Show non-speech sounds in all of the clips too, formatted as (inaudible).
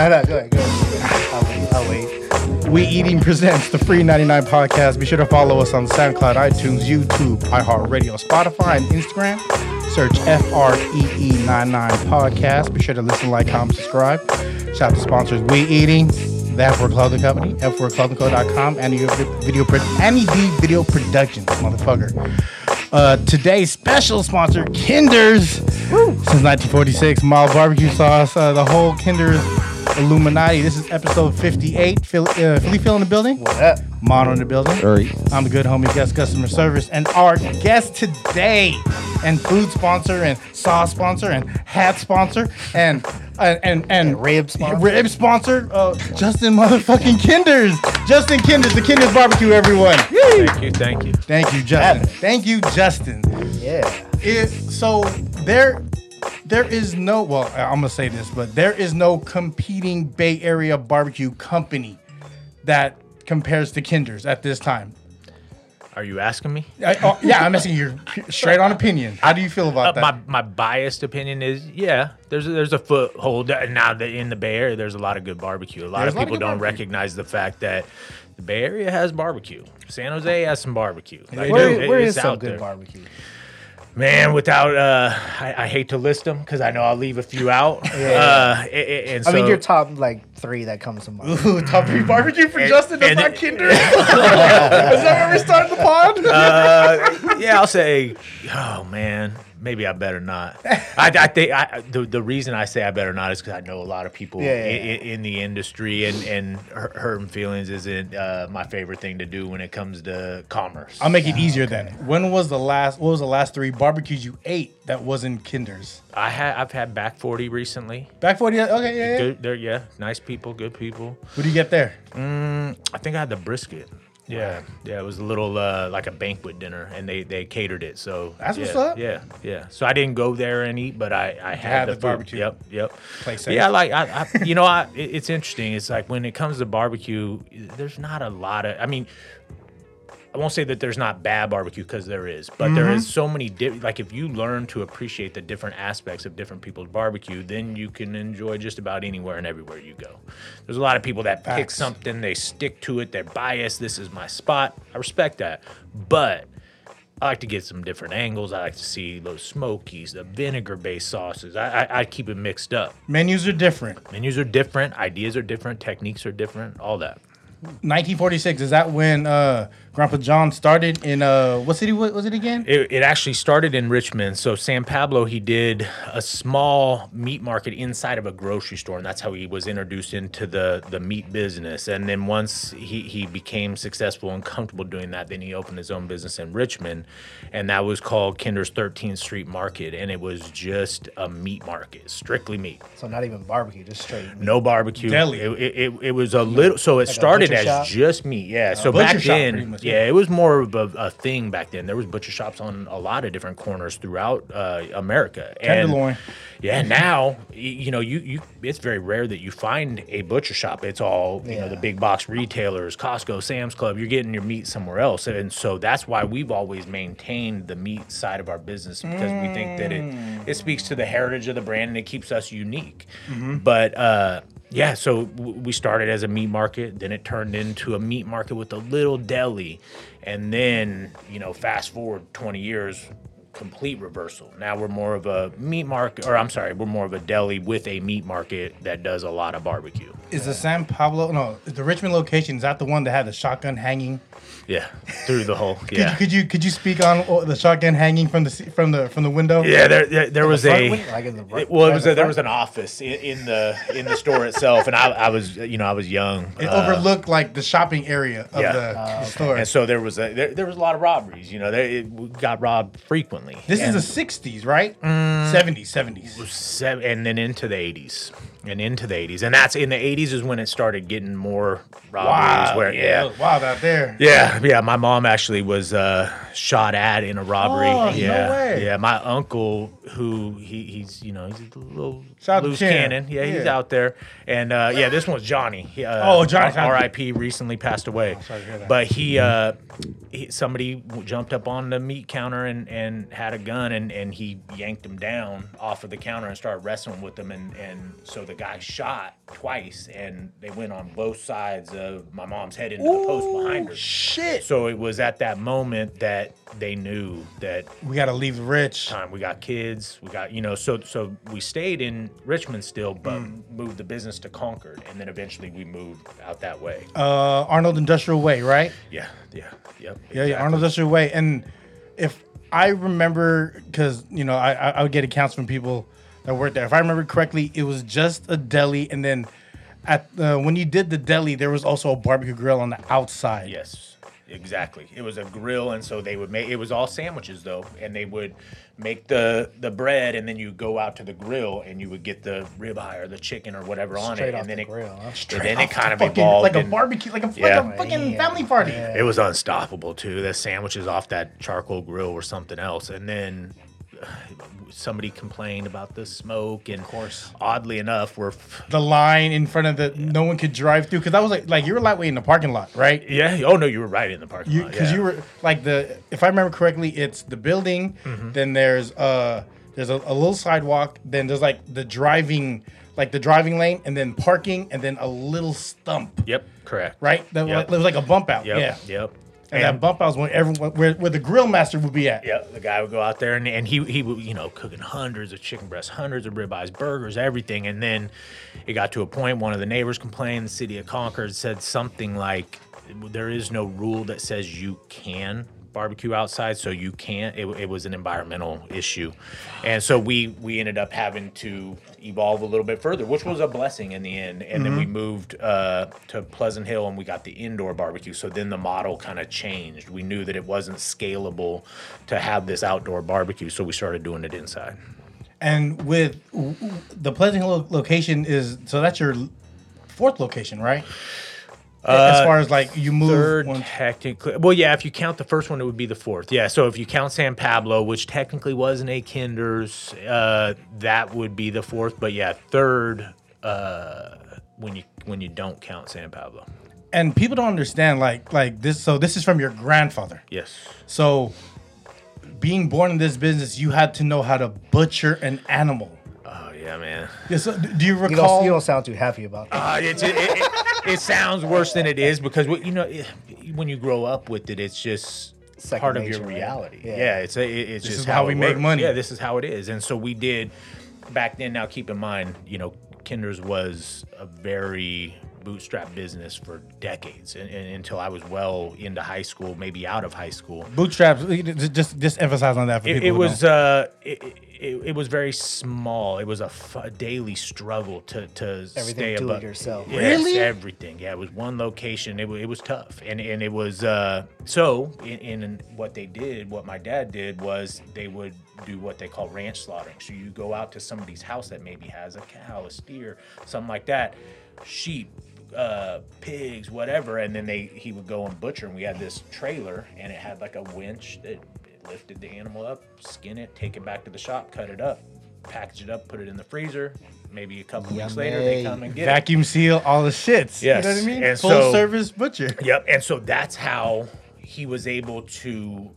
No, no, go ahead, go ahead. I'll wait. I'll wait. We Eating presents the Free 99 podcast. Be sure to follow us on SoundCloud, iTunes, YouTube, iHeartRadio, Spotify, and Instagram. Search FREE99 podcast. Be sure to listen, like, comment, subscribe. Shout out to sponsors We Eating, the F4 Clothing Company, F4ClothingCo.com, and your video, Annie Video Productions, motherfucker. Uh, today's special sponsor, Kinder's. Since 1946, mild barbecue sauce, uh, the whole Kinder's Illuminati. This is episode 58. Philly, uh, Philly Phil in the building. What up? Mono in the building. I'm the good homie guest customer service. And our guest today, and food sponsor, and sauce sponsor, and hat sponsor, and and and, and, And rib sponsor. rib sponsor, uh, Justin motherfucking Kinders. Justin Kinders, the Kinders barbecue, everyone. Thank you, thank you. Thank you, Justin. Thank you, Justin. Yeah. It, so there there is no well i'm gonna say this but there is no competing bay area barbecue company that compares to kinders at this time Are you asking me? I- oh, yeah i'm asking your straight on opinion how do you feel about Uh, that my my biased opinion is yeah. There's a, there's a foothold now that in the Bay Area. There's a lot of good barbecue. A lot There's of a lot of people don't barbecue. recognize the fact that the Bay Area has barbecue. San Jose has some barbecue. Like, Where, it- where it's is some out good there. barbecue? Man, without uh, I, I hate to list them because I know I'll leave a few out. (laughs) Uh, a- a- and I mean, your top like three that comes to mind. (laughs) Ooh, top three barbecue for And- justin that's and not it- kinders is that where we started the pod uh, yeah, I'll say, oh man, maybe I better not. I, I think I, the the reason I say I better not is because I know a lot of people Yeah, yeah, in, in, in the industry, and and hurting feelings isn't uh, my favorite thing to do when it comes to commerce. i'll make it easier then when was the last what was the last three barbecues you ate that wasn't kinders I had I've had back forty recently. back 40 okay yeah, yeah. Good, they're yeah, nice people, good people. what do you get there I think I had the brisket. Yeah, yeah, it was a little uh, like a banquet dinner, and they they catered it. So That's yeah, what's up. Yeah, yeah. So I didn't go there and eat, but I I had, had the, the food. barbecue. Yep, yep. Play safe. Yeah, like I, I you know, I it- it's interesting. It's like when it comes to barbecue, there's not a lot of. I mean. I won't say that there's not bad barbecue because there is, but there Mm-hmm. is so many. Di- like if you learn to appreciate the different aspects of different people's barbecue, then you can enjoy just about anywhere and everywhere you go. There's a lot of people that pick something, they stick to it, they're biased. This is my spot. I respect that, but I like to get some different angles. I like to see those smokies, the vinegar-based sauces. I, I, I keep it mixed up. menus are different Menus are different, ideas are different, techniques are different, all that. 1946 is that when uh grandpa john started in uh what city was it again It, it actually started in Richmond. So San Pablo, he did a small meat market inside of a grocery store, and that's how he was introduced into the the meat business. And then once he he became successful and comfortable doing that, then he opened his own business in Richmond, and that was called Kinder's 13th Street Market, and it was just a meat market, strictly meat. So not even barbecue, just straight. meat. No barbecue. Deli. It, it, it, it was a little. So it a started as shop? just meat. Yeah. so butcher back shop, then, yeah, yeah. it was more of a, a thing back then. There was butcher shops on a lot of different corners throughout uh, America. And, Tenderloin. Yeah. Now, you know, you you it's very rare that you find a butcher shop. It's all you know the big box retailers, Costco, Sam's Club. You're getting your meat somewhere else, and so that's why we've always maintained the meat side of our business because we think that it it speaks to the heritage of the brand and it keeps us unique. But uh, yeah, so we started as a meat market, then it turned into a meat market with a little deli, and then you know, fast forward 20 years, complete reversal. Now we're more of a meat market, or I'm sorry, we're more of a deli with a meat market that does a lot of barbecue. Is the San Pablo no the Richmond location? Is that the one that had the shotgun hanging? Yeah, through the whole Could, yeah. could you could you speak on the shotgun hanging from the from the from the window? Yeah, there, there, there was front a. window? Like in the right- well, it was in a, the there was an office in, in the in the store itself, and I, I was you know I was young. It uh, overlooked like the shopping area of Yeah. the Oh, store. and so there was a there, there was a lot of robberies. You know, there, it, got robbed frequently. this And- is the '60s, right? '70s, '70s. and then into the 80s and into the 80s and that's in the 80s is when it started getting more robberies where yeah, wild out there. yeah yeah my mom actually was uh shot at in a robbery. Oh, no yeah. way. yeah my uncle who he, he's you know he's a little Shout loose cannon. Yeah, he's out there and uh yeah this one's johnny He, uh, Oh, Johnny. Rip recently passed away sorry to hear that. but he uh he, somebody jumped up on the meat counter and and had a gun and and he yanked him down off of the counter and started wrestling with him and and so the guy shot twice, and they went on both sides of my mom's head into the post behind her. Shit. So it was at that moment that they knew that We got to leave the rich. time we got kids, we got you know, so so we stayed in Richmond still, but Mm. Moved the business to Concord, and then eventually we moved out that way. Uh, Arnold Industrial Way, right? Yeah, yeah, yep. Yeah, yeah, Arnold Industrial Way. And if I remember, because you know, I, I I would get accounts from people that worked there. If I remember correctly, it was just a deli, and then at uh, when you did the deli, there was also a barbecue grill on the outside. Yes, exactly. It was a grill, and so they would make it was all sandwiches though, and they would make the the bread, and then you go out to the grill, and you would get the ribeye or the chicken or whatever on Straight it, off and then the it grill, huh? and then it kind of Fucking, evolved like a in- barbecue, like a, Yeah. like a fucking Yeah. family party. Yeah. It was unstoppable too. The sandwiches off that charcoal grill or something else, and then somebody complained about the smoke, and of course. oddly enough, we're f- The line in front of the no one could drive through because I was like like you were lightweight in the parking lot, right? yeah. Oh no, you were right in the parking You lot. because yeah. you were like the if I remember correctly, it's the building. Mm-hmm. Then there's uh there's a, a little sidewalk. Then there's like the driving like the driving lane, and then parking, and then a little stump. Yep, correct. Right, that Yep. there was like a bump out. Yep. Yeah, Yep. And, that bump out was everyone where, where the grill master would be at. Yeah, the guy would go out there and, and he he would you know cooking hundreds of chicken breasts, hundreds of ribeyes, burgers, everything, and then it got to a point one of the neighbors complained. The city of Concord said something like, "There is no rule that says you can." Barbecue outside so you can't it, it was an environmental issue. And so we we ended up having to evolve a little bit further which was a blessing in the end. And then we moved uh, to pleasant hill and we got the indoor barbecue. So then the model kind of changed. We knew that it wasn't scalable to have this outdoor barbecue so we started doing it inside. And with the Pleasant Hill location is so that's your fourth location, right? As far as like you move Uh, third one- technically well yeah if you count the first one it would be the fourth yeah so if you count san pablo which technically wasn't a kinder's uh, that would be the fourth but yeah third uh, when you when you don't count san pablo and people don't understand like like this. So this is from your grandfather. yes So, being born in this business, you had to know how to butcher an animal. Yeah man Yeah, so do you You recall? don't, you don't sound too happy about that. uh, it, it, it, it sounds worse than it is because you know when you grow up with it it's just Second part of your nature, right? reality yeah, Yeah. it's a, it, it's This just is how it we make works. money. yeah this is how it is and so we did back then now keep in mind you know kinders was a very bootstrap business for decades and, and until i was well into high school maybe out of high school Bootstraps. Just just emphasize on that for it, people. it who was don't. uh it, it, it was very small it was a, f- a daily struggle to to stay Everything do it above yourself. Yes, Really? everything yeah it was one location it, wa- it was tough and and it was uh so in, in what they did what my dad did was they would do what they call ranch slaughtering so you go out to somebody's house that maybe has a cow a steer something like that sheep uh pigs whatever and then they he would go and butcher and we had this trailer and it had like a winch that lifted the animal up skin it take it back to the shop cut it up package it up put it in the freezer maybe a couple weeks later they come and get it vacuum seal all the shits. Yes, You know what I mean? and Full so- service butcher. Yep. And so that's how he was able to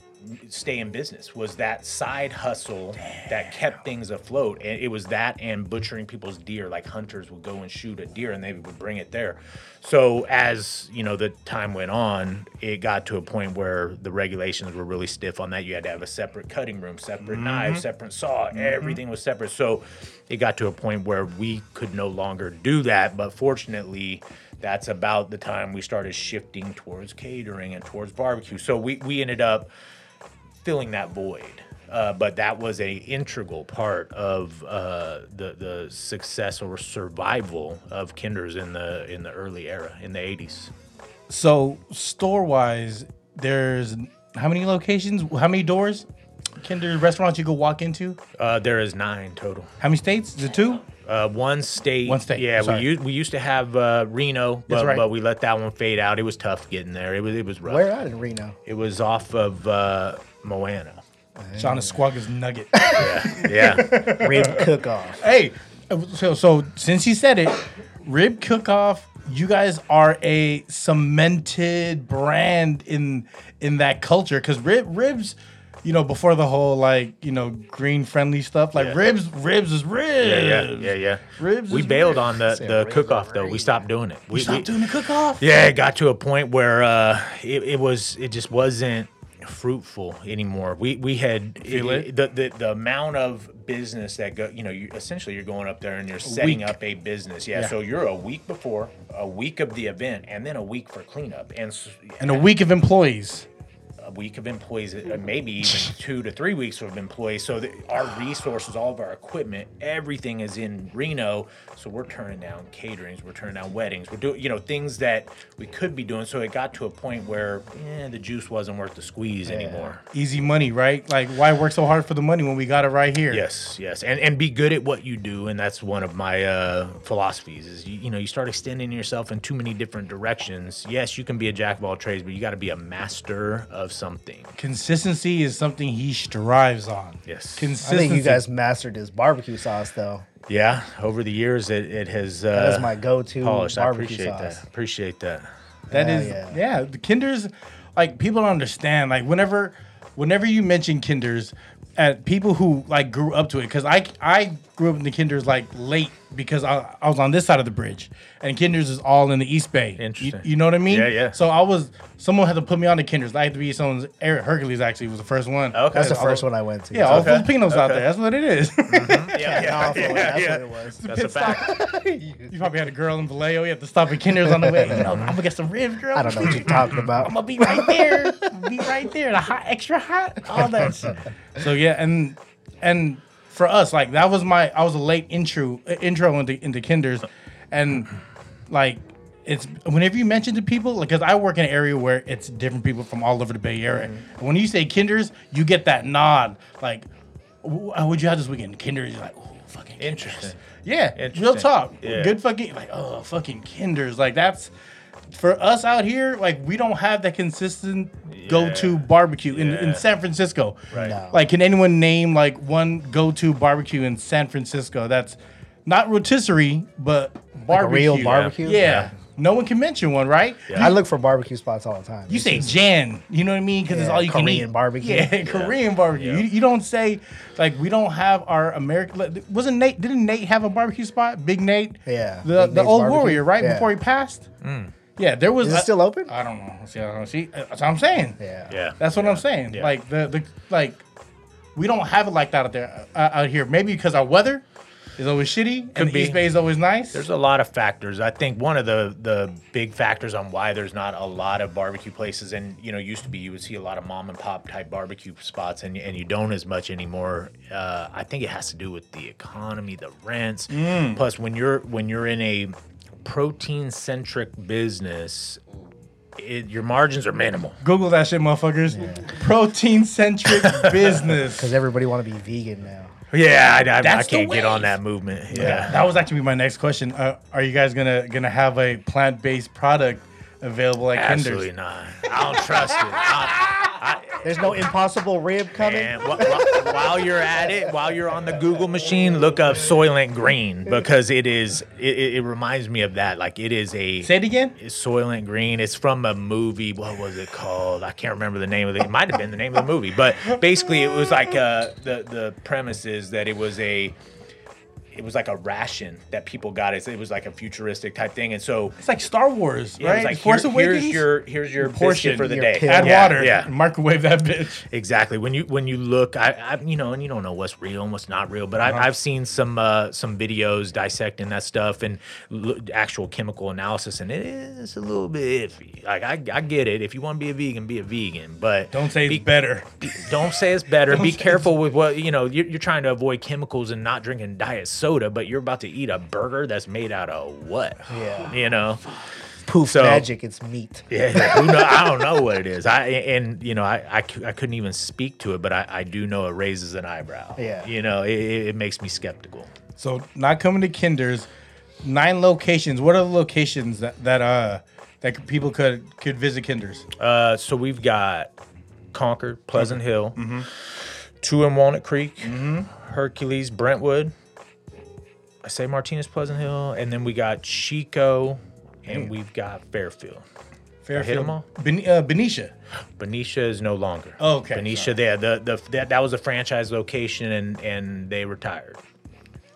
stay in business was that side hustle that kept things afloat. And it was that and butchering people's deer like hunters would go and shoot a deer and they would bring it there. So as you know the time went on it got to a point where the regulations were really stiff on that. You had to have a separate cutting room separate mm-hmm. knife separate saw mm-hmm. everything was separate. So it got to a point where we could no longer do that. But fortunately that's about the time we started shifting towards catering and towards barbecue. So we, we ended up filling that void. Uh, but that was a integral part of uh, the the success or survival of Kinder's in the in the early era in the 80s. So store wise, there's how many locations? How many doors? Kinder restaurants you could walk into? Uh, there is nine total. How many states? Is it two? Uh, one state. One state, Yeah, sorry. we used, we used to have uh, Reno, but, right. but we let that one fade out. It was tough getting there. It was it was rough. Where at in Reno? It was off of uh, Moana. John Ascuaga's Nugget. Yeah, yeah. (laughs) Rib cook off. hey, so so since you said it, Rib Cook Off, you guys are a cemented brand in in that culture because rib ribs you know, before the whole like, you know, green friendly stuff, like Yeah. ribs, ribs is ribs. Yeah, yeah, yeah, yeah. Ribs we is bailed ribs. on the, Say the ribs cook off are though. We great. stopped doing it. We, Stop we- doing the cook off. Yeah, it got to a point where uh, it, it was it just wasn't fruitful anymore. We we had Feel it? the, the the amount of business that go you know you essentially you're going up there and you're setting week. up a business. Yeah, Yeah. so you're a week before, a week of the event, and then a week for cleanup, and And a week of employees. Week of employees, uh, maybe even (laughs) two to three weeks of employees. So our resources, all of our equipment, everything is in Reno. So we're turning down caterings, we're turning down weddings, we're doing, you know, things that we could be doing. So it got to a point where, eh, the juice wasn't worth the squeeze anymore. Easy money, right? Like why work so hard for the money when we got it right here? Yes, yes, and and be good at what you do, and that's one of my uh, philosophies. Is you, you know you start extending yourself in too many different directions. Yes, you can be a jack of all trades, but you got to be a master of something. Consistency is something he strives on. Yes. I Consistency. think you guys mastered his barbecue sauce though. Yeah, over the years it, it has uh, That is my go-to polished. I barbecue appreciate sauce. that. Appreciate that. That Yeah, is, yeah. yeah. The Kinders, like people don't understand. Like whenever, whenever you mention Kinders, at people who like grew up to it, because I I grew up in the Kinders like late because I, I was on this side of the bridge, and Kinders is all in the East Bay. You- Interesting. You, know what I mean? Yeah, yeah. So I was someone had to put me on the Kinders. I had to be someone's. Eric Hercules actually was the first one. Okay. That's the All first one I went to. Yeah, all Okay. Filipinos out there. That's what it is. Mm-hmm. (laughs) Yeah, That's what it was. That's a fact. (laughs) you probably had a girl in Vallejo. You have to stop at Kinders on the way. You know, I'm gonna get some ribs, girl. I don't know what you're talking (laughs) about. I'm gonna be right there. Be right there. The hot, extra hot, all that. shit. So yeah, and and for us, like that was my. I was a late intro intro into into Kinders, and like it's whenever you mention to people, like, because I work in an area where it's different people from all over the Bay Area. And when you say Kinders, you get that nod, like, "What'd you have this weekend?" Kinders. Like, "Oh, fucking Kinders." Interesting. Yeah, real Interesting. talk. Yeah. Good fucking like oh fucking Kinders. Like that's for us out here. Like we don't have that consistent go-to barbecue in, in San Francisco. Right. No. Like can anyone name like one go-to barbecue in San Francisco that's not rotisserie but barbecue? real barbecue? Yeah. Yeah. No one can mention one, right? Yeah. I look for barbecue spots all the time. You It's say just- Jan, you know what I mean? Because it's all you can Korean eat. barbecue. (laughs) Yeah, Korean barbecue. Yeah. You, you don't say like we don't have our American. Wasn't Nate? Didn't Nate have a barbecue spot? Big Nate. Yeah, The Big the Nate's old Barbecue. warrior, right Yeah. before he passed. Mm. Yeah, there was. Is it still open? I don't know. See, I don't know. See, that's what I'm saying. Yeah. Yeah. That's what I'm saying. Yeah. Like the the like, we don't have it like that out there uh, out here. Maybe because our weather is always shitty and the be. East Bay is always nice. There's a lot of factors. I think one of the the big factors on why there's not a lot of barbecue places, and you know, used to be you would see a lot of mom and pop type barbecue spots, and and you don't as much anymore. Uh, I think it has to do with the economy, the rents. Mm. Plus, when you're when you're in a protein centric business, it, your margins are minimal. Google that shit, motherfuckers. Protein centric (laughs) business. Because everybody want to be vegan now. Yeah, I, I, I That's the can't get on wave. that movement. Yeah, Yeah. that was actually my next question. Uh, are you guys gonna gonna have a plant based product available at Absolutely Kinder's? not. I don't trust it. I, There's no impossible rib coming. And wh- wh- while you're at it, while you're on the Google machine, look up Soylent Green because it is. It, it it reminds me of that. Like it is a Say it again. it's Soylent Green. It's from a movie. What was it called? I can't remember the name of it. It might have been the name of the movie, but basically it was like uh, the the premise is that it was a it was like a ration that people got. It was like a futuristic type thing, and so It's like Star Wars, yeah, it right? was like Force here- Awakens. here's your here's your portion, for the day. pill. Add Yeah, water. Yeah, Microwave that bitch. Exactly. When you when you look, I, I you know, and you don't know what's real and what's not real, but I've, I've seen some uh, some videos dissecting that stuff and lo- actual chemical analysis, and it is a little bit iffy. Like I, I get it. If you want to be a vegan, be a vegan, but Don't say be, it's better. Don't say it's better. (laughs) be careful with what you know. You're, you're trying to avoid chemicals and not drinking diet soda, but you're about to eat a burger that's made out of what? (sighs) Yeah. You know. Poof So- magic. It's meat. (laughs) Yeah, who know, I don't know what it is. I and you know I, I, I couldn't even speak to it, but I, I do know it raises an eyebrow. Yeah. you know it, it it makes me skeptical. So not coming to Kinder's. Nine locations. What are the locations that that uh that people could could visit Kinder's? Uh, so we've got Concord, Pleasant Hill, two in Walnut Creek, Hercules, Brentwood. I say Martinez, Pleasant Hill, and then we got Chico, and we've got Fairfield. Fairfield Mall? Ben, uh, Benicia. Benicia is no longer. Oh, okay, Benicia, there. The, the that, that was a franchise location, and and they retired.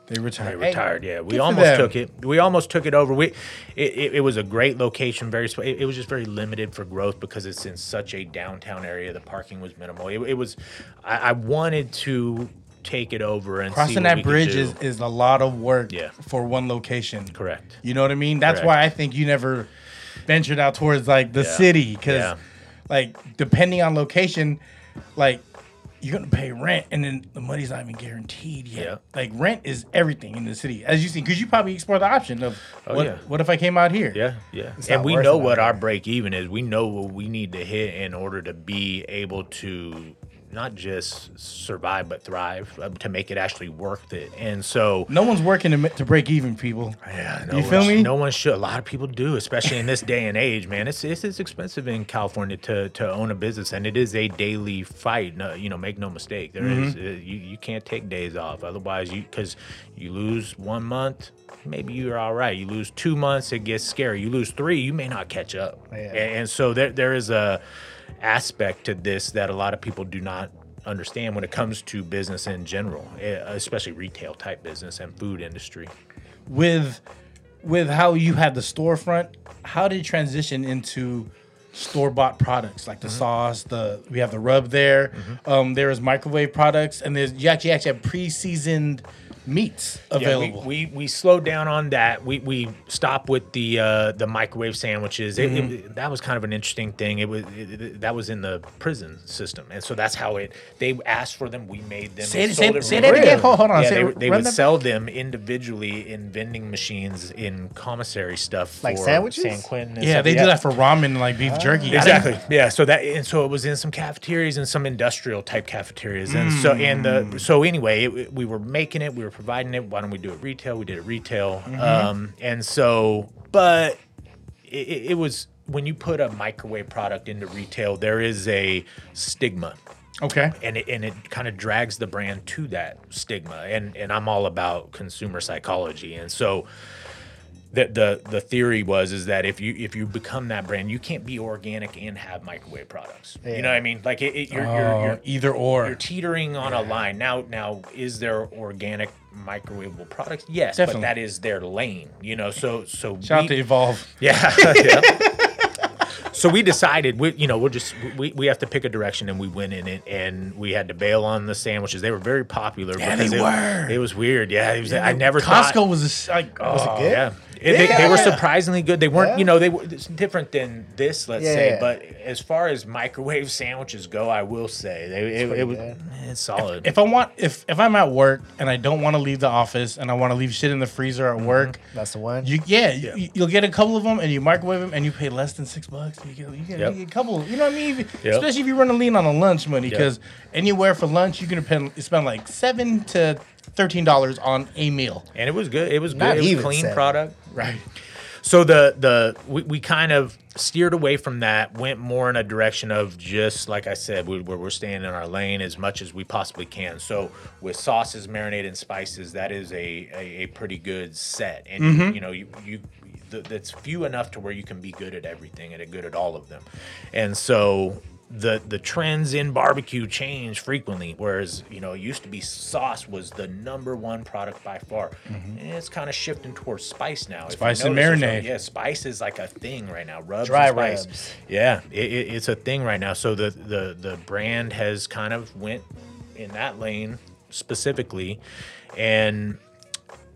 They retired. They retired. yeah, we almost took it. We almost took it over. We, it, it, it was a great location. Very. It, it was just very limited for growth because it's in such a downtown area. The parking was minimal. It, it was. I, I wanted to take it over and see Crossing that bridge is, is a lot of work Yeah. for one location. correct. You know what I mean? That's Correct. why I think you never ventured out towards like the Yeah. city because, Yeah. like, depending on location, like you're gonna pay rent and then the money's not even guaranteed yet. Yeah. Like rent is everything in the city, as you see, because you probably explore the option of Oh, what, yeah. what if I came out here? Yeah, yeah. It's and we know what our break even is. We know what we need to hit in order to be able to not just survive but thrive, uh, to make it actually worth it. And so No one's working to, to break even, people. Yeah, You no feel one, me? No one should. A lot of people do, especially in this day and age, man. It's it's, it's expensive in California to, to own a business, and it is a daily fight. No, you know, make no mistake. There is Mm-hmm. uh, you you can't take days off, otherwise you because you lose one month. Maybe you're all right. You lose two months, it gets scary. You lose three, you may not catch up. Yeah. And, and so there there is a aspect to this that a lot of people do not understand when it comes to business in general, eh, especially retail type business and food industry. with with how you had the storefront, how did it transition into store bought products like the Mm-hmm. sauce? The we have the rub there. Um, there is microwave products, and there's you actually actually have pre seasoned meats available. Yeah, we, we, we slowed down on that. We we stopped with the uh, the microwave sandwiches. It, Mm-hmm. it, that was kind of an interesting thing. It was it, it- that was in the prison system, and so that's how it. They asked for them. We made them. Say we say- it say that again. Hold- hold on. Yeah, Say- they, would- they would that- sell them individually in vending machines in commissary stuff Like for sandwiches? San Quentin. and yeah, stuff. they do that for ramen and like beef jerky. Exactly. Yeah. So that and so it was in some cafeterias and some industrial type cafeterias, and so and the so anyway, it, we were making it, we were providing it. Why don't we do it retail? We did it retail, um, and so but it, it was when you put a microwave product into retail, there is a stigma. Okay. and it, and it kind of drags the brand to that stigma. And and I'm all about consumer psychology. And so the the the theory was is that if you if you become that brand you can't be organic and have microwave products. You know what I mean? Like it, it, you're, you're, Oh, you're either or. you're teetering on a line. Now now is there organic microwavable products yes Definitely. but that is their lane you know so so Shout out we- to Evolve. (laughs) yeah. yeah. So we decided, we, you know, we'll just we, we have to pick a direction, and we went in it, and we had to bail on the sandwiches. They were very popular. Yeah, because they it, were. It was weird. Yeah, it was, I never Costco thought. was a, like Was it oh, good? Yeah. It- They, they were surprisingly good. They weren't, Yeah. you know, they were it's different than this, let's say. Yeah. But as far as microwave sandwiches go, I will say they, it, pretty it was it's solid. If I want, if if I'm at work and I don't want to leave the office and I want to leave shit in the freezer Mm-hmm. at work, That's the one. You yeah, You, you'll get a couple of them and you microwave them and you pay less than six bucks. You get you get, Yep. you get a couple. You know what I mean? If- Yep. Especially if you're running lean on a lunch money, Yep. because anywhere for lunch you can spend spend like seven to thirteen dollars on a meal. and it was good. It was good. Not it was clean seven. product. Right. So the the we, we kind of steered away from that, went more in a direction of just like I said, we, where we're staying in our lane as much as we possibly can. So with sauces, marinade, and spices, that is a a, a pretty good set, and Mm-hmm. you know you you. That's few enough to where you can be good at everything and good at all of them, and so the the trends in barbecue change frequently. Whereas you know it used to be sauce was the number one product by far, and it's kind of shifting towards spice now. Mm-hmm. Spice and marinade. Yeah, spice is like a thing right now. Rubs Dry rubs. Yeah, it, it, it's a thing right now. So the the the brand has kind of went in that lane specifically, and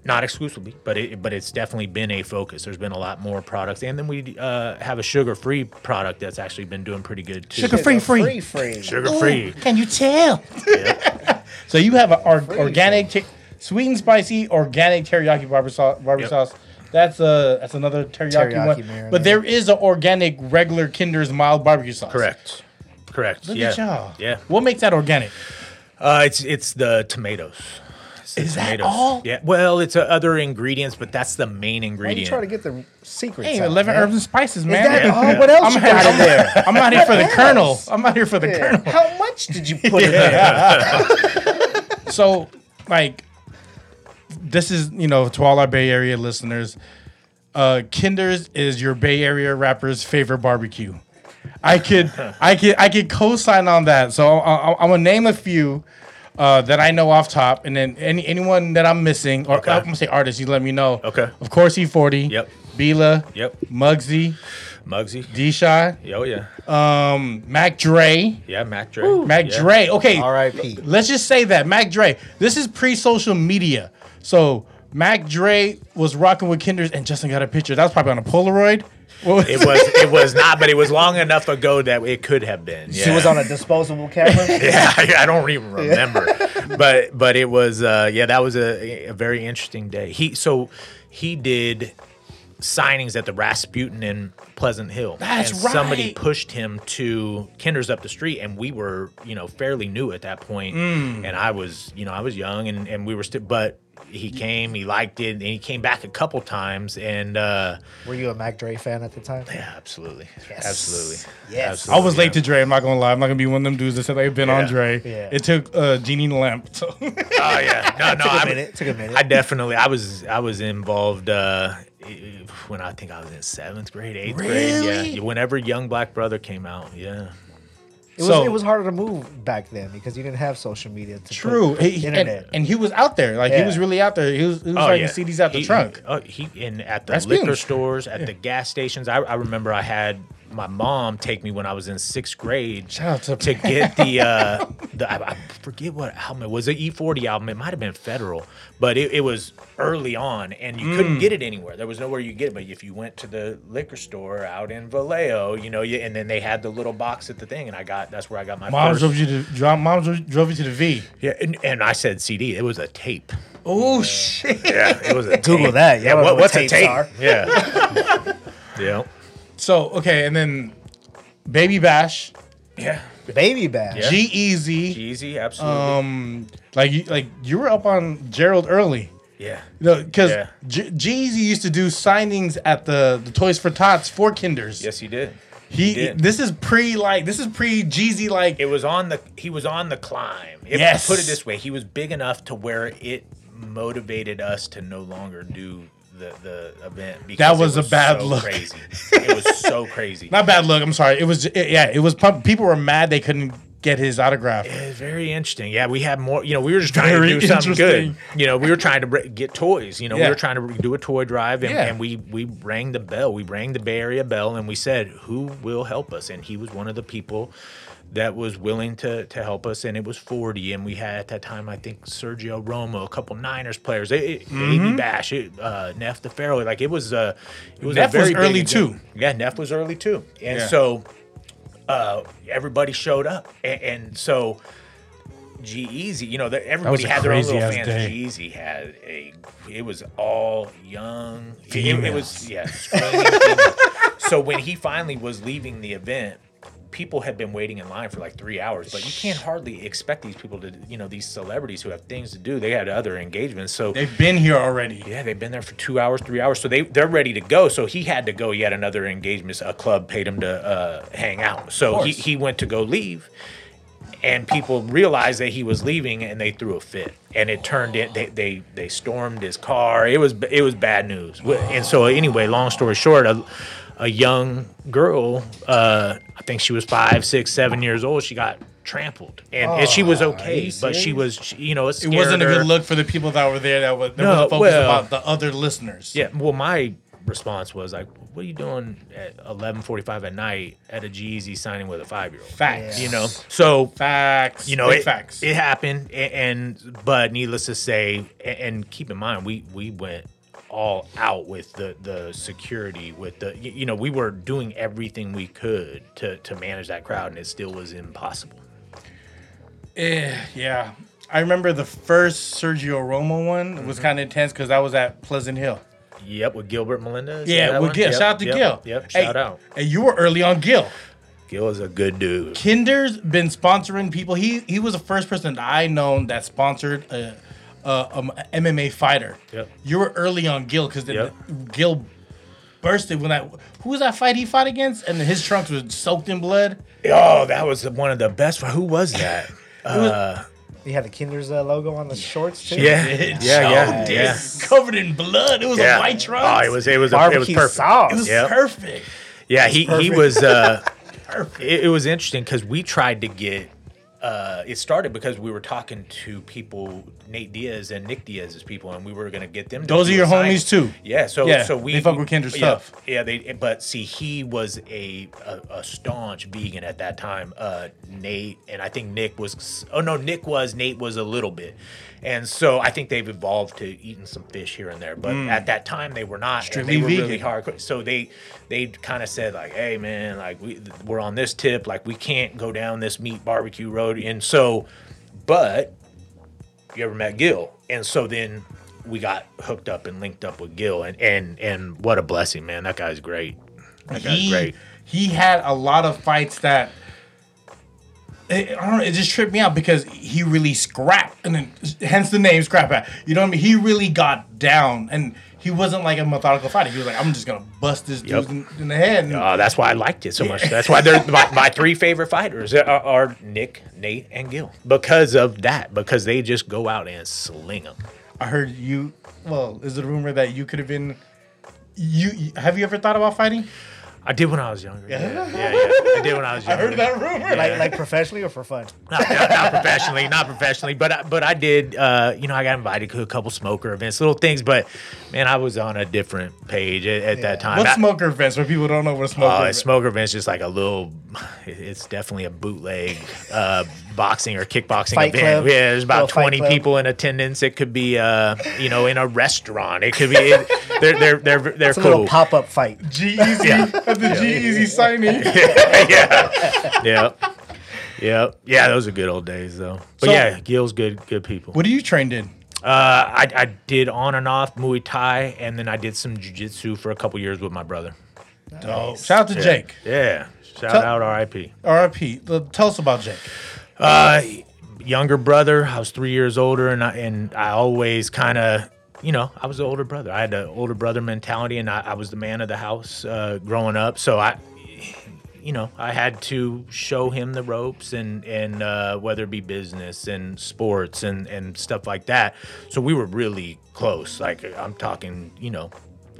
not exclusively, but it but it's definitely been a focus. There's been a lot more products, and then we uh, have a sugar free product that's actually been doing pretty good too. Sugar free, free. free, free. Sugar free. Can you tell? so you have an or, organic, chi- sweet and spicy organic teriyaki barbecue sauce. Barbecue Yep. sauce. That's a that's another teriyaki, Teriyaki one. marinade. But there is an organic regular Kinder's mild barbecue sauce. Correct. Correct. Look yeah. at y'all. Yeah. What makes that organic? Uh, it's it's the tomatoes. It's the Is that all? Yeah. Well, it's uh, other ingredients, but that's the main Why you ingredient. trying to get the secrets? Hey, out, eleven man? herbs and spices, Is man. that Yeah. all? What else I'm you here, got in there? I'm out here for the What Colonel. else? I'm out here for the Yeah. Colonel. How much did you put in there? (laughs) So, like, this is you know to all our Bay Area listeners. uh, Kinder's is your Bay Area rapper's favorite barbecue. I could, I could, I could co-sign on that. So I, I, am gonna name a few uh, that I know off top, and then any anyone that I'm missing, or Okay. I'm gonna say artists, you let me know. Okay. Of course, E40. Yep. Bila. Yep. Muggsy. Muggsy. D-Shot. Oh yeah. Um, Mac Dre. Yeah, Mac Dre. Mac yeah. Dre. Okay. R.I.P. Let's just say that Mac Dre. This is pre-social media, so Mac Dre was rocking with Kinders, and Justin got a picture. That was probably on a Polaroid. What was- It was it was not, but it was long enough ago that it could have been. Yeah. She was on a disposable camera. (laughs) yeah, I, I don't even remember. but but it was uh, yeah, that was a, a very interesting day. He so he did signings at the Rasputin in Pleasant Hill. That's and Somebody pushed him to Kinder's up the street, and we were you know fairly new at that point. Mm. and I was you know I was young, and and we were still, but. He came, he liked it, and he came back a couple times, and uh, Were you a Mac Dre fan at the time? yeah, absolutely, Yes. absolutely, Yes. absolutely. I was late yeah. to Dre. I'm not gonna lie. I'm not gonna be one of them dudes that said they've been on Yeah. Dre. Yeah. It took uh, Genie Lamp. So. (laughs) Oh yeah, no, no, Took a I, minute. Took a minute. I definitely, I was, I was involved uh, when I think I was in seventh grade, eighth grade. Really? Yeah, whenever Young Black Brother came out. Yeah, It was it was harder to move back then because you didn't have social media to True. He- he- and, internet. and he was out there. Like he was really out there. He was, he was oh writing yeah. CDs out the He- trunk. He, oh, he in at the That's liquor Beans. stores, at the gas stations. I, I remember I had my mom take me when I was in sixth grade to to get the uh (laughs) the I, I forget what album it was an E40 album it might have been Federal but it, it was early on and you Mm. couldn't get it anywhere there was nowhere you could get it but if you went to the liquor store out in Vallejo you know you, and then they had the little box at the thing and I got that's where I got my Mom first drove you to mom drove, you to the V. yeah and, and I said CD it was a tape Oh shit! yeah it was a Google tape. that. yeah what, what what's a tapes tape are. yeah (laughs) yeah So okay, and then Baby Bash, yeah Baby Bash. Yeah. G Easy. Jeezy absolutely Um, like you, like you were up on Gerald early. yeah No, because Yeah. G-Eazy used to do signings at the, the Toys for Tots for Kinders. yes he did he. did. This is pre like this is pre Jeezy like. it was on the he was on the climb. If Yes. put it this way, he was big enough to where it motivated us to no longer do the the event because That it was a bad so look. Crazy. It was so (laughs) crazy. not bad look. I'm sorry. It was it- yeah. It was. People were mad they couldn't get his autograph. It's very interesting. Yeah, we had more. You know, we were just trying Very to do something good. You know, we were trying to br- get toys. You know, Yeah. we were trying to do a toy drive, and, Yeah. and we we rang the bell. We rang the Bay Area bell, and we said, "Who will help us?" And he was one of the people that was willing to to help us. And it was forty, and we had at that time, I think Sergio Romo, a couple Niners players, it, it, Baby Bash, it, uh, Nef the Pharaoh. Like it was a it was Mm-hmm. Nef a was early, too. Yeah, Nef was early too, and Yeah. so uh, everybody showed up, and, and so G-Eazy, you know, that everybody had their own little fans. G-Eazy had a, it was all young. It, it was yeah. (laughs) so when he finally was leaving the event. People had been waiting in line for like three hours, but you can't hardly expect these people to, you know, these celebrities who have things to do. They had other engagements, so They've been here already. yeah, they've been there for two hours, three hours, so they they're ready to go. So he had to go. He had another engagement. A club paid him to uh, hang out. So he, he went to go leave, and people realized that he was leaving, and they threw a fit. And it turned in. They they they stormed his car. It was it was bad news. And so anyway, long story short, a, a young girl, uh, I think she was five, six, seven years old. She got trampled, and, and she was okay, but she was she, you know it, It wasn't a good look for the people that were there. That was that No, wasn't focused well- about the other listeners. Yeah, well, my response was like, "What are you doing at eleven forty-five at night at a G-Eazy signing with a five-year-old?" facts. You know, so facts. you know, it, facts. it happened, a- and but needless to say, a- and keep in mind, we we went all out with the the security, with the you know, we were doing everything we could to to manage that crowd, and it still was impossible. Eh, yeah, I remember the first Sergio Romo one was Mm-hmm. kind of intense because I was at Pleasant Hill. Yep, with Gilbert Melendez. Yeah, with? Gil. Yep, shout out to yep, Gil. Yep, Hey, shout out. And you were early on Gil. Gil is a good dude. Kinder's been sponsoring people. He he was the first person that I known that sponsored a, a, um, MMA fighter. Yep. You were early on Gil because Yep. Gil bursted when that. Who was that fight he fought against? And his trunks was soaked in blood. Oh, that was one of the best. Who was that? (laughs) uh, You had the Kinder's uh, logo on the shorts too. Yeah, (laughs) It yeah, yeah, did. yeah. Covered in blood. It was yeah. a white trunks. Oh, it was it was a, it was perfect. sauce. It was Yep. perfect. Yeah, he he perfect. was. Uh, (laughs) Perfect. it, it was interesting because we tried to get. Uh, it started because we were talking to people, Nate Diaz and Nick Diaz's people, and we were gonna get them. to Those are your homies too. Yeah, so Yeah, so we they fuck with Kindred yeah, stuff. Yeah, they. But see, he was a a, a staunch vegan at that time. Uh, Nate and I think Nick was. Oh no, Nick was. Nate was a little bit, and so I think they've evolved to eating some fish here and there. But mm. at that time, they were not. Strictly they were really vegan. hardcore. So they they kind of said like, "Hey man, like we we're on this tip. Like we can't go down this meat barbecue road." And so, but you ever met Gil? And so then we got hooked up and linked up with Gil, and and and what a blessing, man! That guy's great. That guy's he, great. he had a lot of fights that it, I don't know, it just tripped me out because he really scrapped, and then hence the name Scrap Hat. You know what I mean? He really got down, and he wasn't like a methodical fighter. He was like, "I'm just gonna bust this Yep. dude in, in the head." And Uh, that's why I liked it so much. That's why they're (laughs) my, my three favorite fighters are, are Nick, Nate, and Gil because of that. Because they just go out and sling them. I heard you. Well, is it a rumor that you could have been? You you- have you ever thought about fighting? I did when I was younger. Yeah, yeah, yeah. I did when I was younger. (laughs) I heard that rumor. Like like professionally or for fun? (laughs) not, not, not professionally, not professionally, but I, but I did. Uh, you know, I got invited to a couple smoker events, little things. But man, I was on a different page at, at that time. What I- smoker events? For people don't know what a smoker. Uh, event- smoker events just like a little. (laughs) It's definitely a bootleg uh, boxing or kickboxing Fight event. club. Yeah, there's about Little 20 people in attendance. It could be, uh, you know, in a restaurant. It could be. It, they're they're they're they're It's a little cool. pop up fight. G-Eazy Yeah. at the G-Eazy signing. (laughs) yeah, yeah, yeah, yeah. Those are good old days, though. But So- yeah, Gil's good, good people. What are you trained in? Uh, I, I did on and off Muay Thai, and then I did some Jiu-Jitsu for a couple years with my brother. Dope. Shout out to Yeah. Jake. Yeah. Shout Tell- out R.I.P. R.I.P. Tell us about Jake. Uh, younger brother. I was three years older, and I and I always kind of, you know, I was the older brother. I had the older brother mentality, and I, I was the man of the house uh, growing up. So I, you know, I had to show him the ropes, and and uh, whether it be business and sports and and stuff like that. So we were really close. Like I'm talking, you know,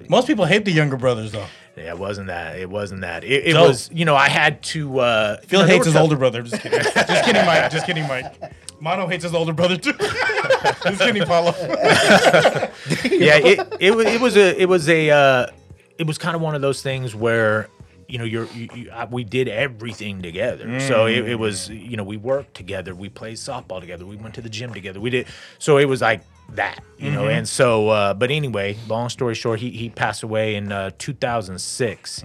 Most people hate the younger brothers though. yeah, it wasn't that. It wasn't that. It, it Dope. was, you know, I had to. Uh, Phil hates his tough- older brother. Just kidding. (laughs) Just kidding, Mike. Just kidding, Mike. Mono hates his older brother too. (laughs) Just kidding, Paulo. (laughs) yeah, it, it was it was a it was a uh, it was kind of one of those things where you know you're you, you, I- we did everything together. So it, it was you know we worked together, we played softball together, we went to the gym together, we did. So it was like that, you know. And so, uh, but anyway, long story short, he he passed away in uh, 2006,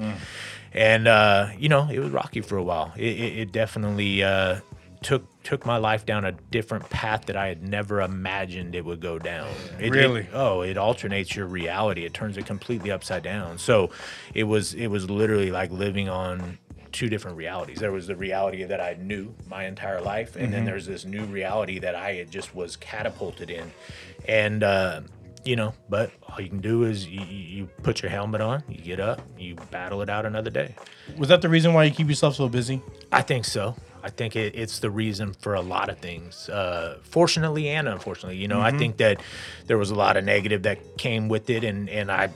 and uh, you know it was rocky for a while. It, it, it definitely. Uh, Took took my life down a different path that I had never imagined it would go down. It- it- Really? oh it alternates your reality it turns it completely upside down so it was it was literally like living on two different realities there was the reality that i knew my entire life and then there's this new reality that i had just was catapulted in and uh you know but all you can do is you, you you put your helmet on you get up you battle it out another day Was that the reason why you keep yourself so busy? I think so. I think it, it's the reason for a lot of things, uh, fortunately and unfortunately. You know, Mm-hmm. I think that there was a lot of negative that came with it, and and I,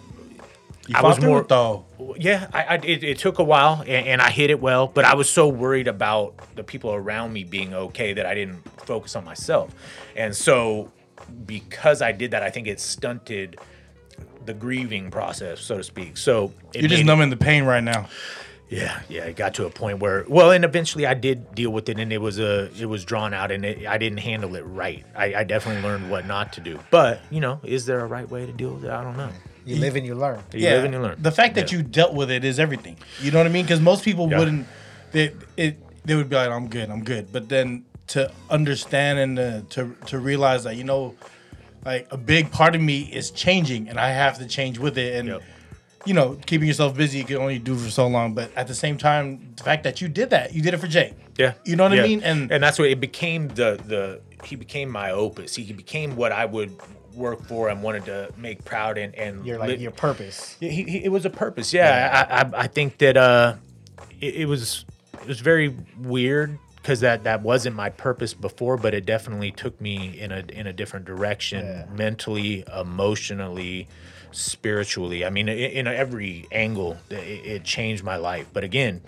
You I was more though. yeah, I, I it, it took a while, and, and I hit it well, but I was so worried about the people around me being okay that I didn't focus on myself, and so because I did that, I think it stunted the grieving process, so to speak. So it You're just numbing the pain right now. yeah, yeah, it got to a point where well, and eventually I did deal with it, and it was a it was drawn out, and it, I didn't handle it right. I, I definitely learned what not to do. But you know, is there a right way to deal with it? I don't know. You live and you learn. You live and you learn. The fact that Yeah. you dealt with it is everything. You know what I mean? Because most people Yeah. wouldn't. They it they would be like, "I'm good, I'm good," but then to understand and uh, to to realize that you know, like a big part of me is changing, and I have to change with it. And Yep. you know, keeping yourself busy you can only do for so long. But at the same time, the fact that you did that, you did it for Jay. Yeah, You know what I mean? And- and that's what it became. The the he became my opus. He became what I would work for and wanted to make proud and and You're like li- your purpose. Yeah, he, he, it was a purpose. Yeah, I, I, I think that uh, it, it was it was very weird because that that wasn't my purpose before, but it definitely took me in a in a different direction, Yeah. mentally, emotionally, spiritually. I mean, i- in every angle, it, it changed my life. But again,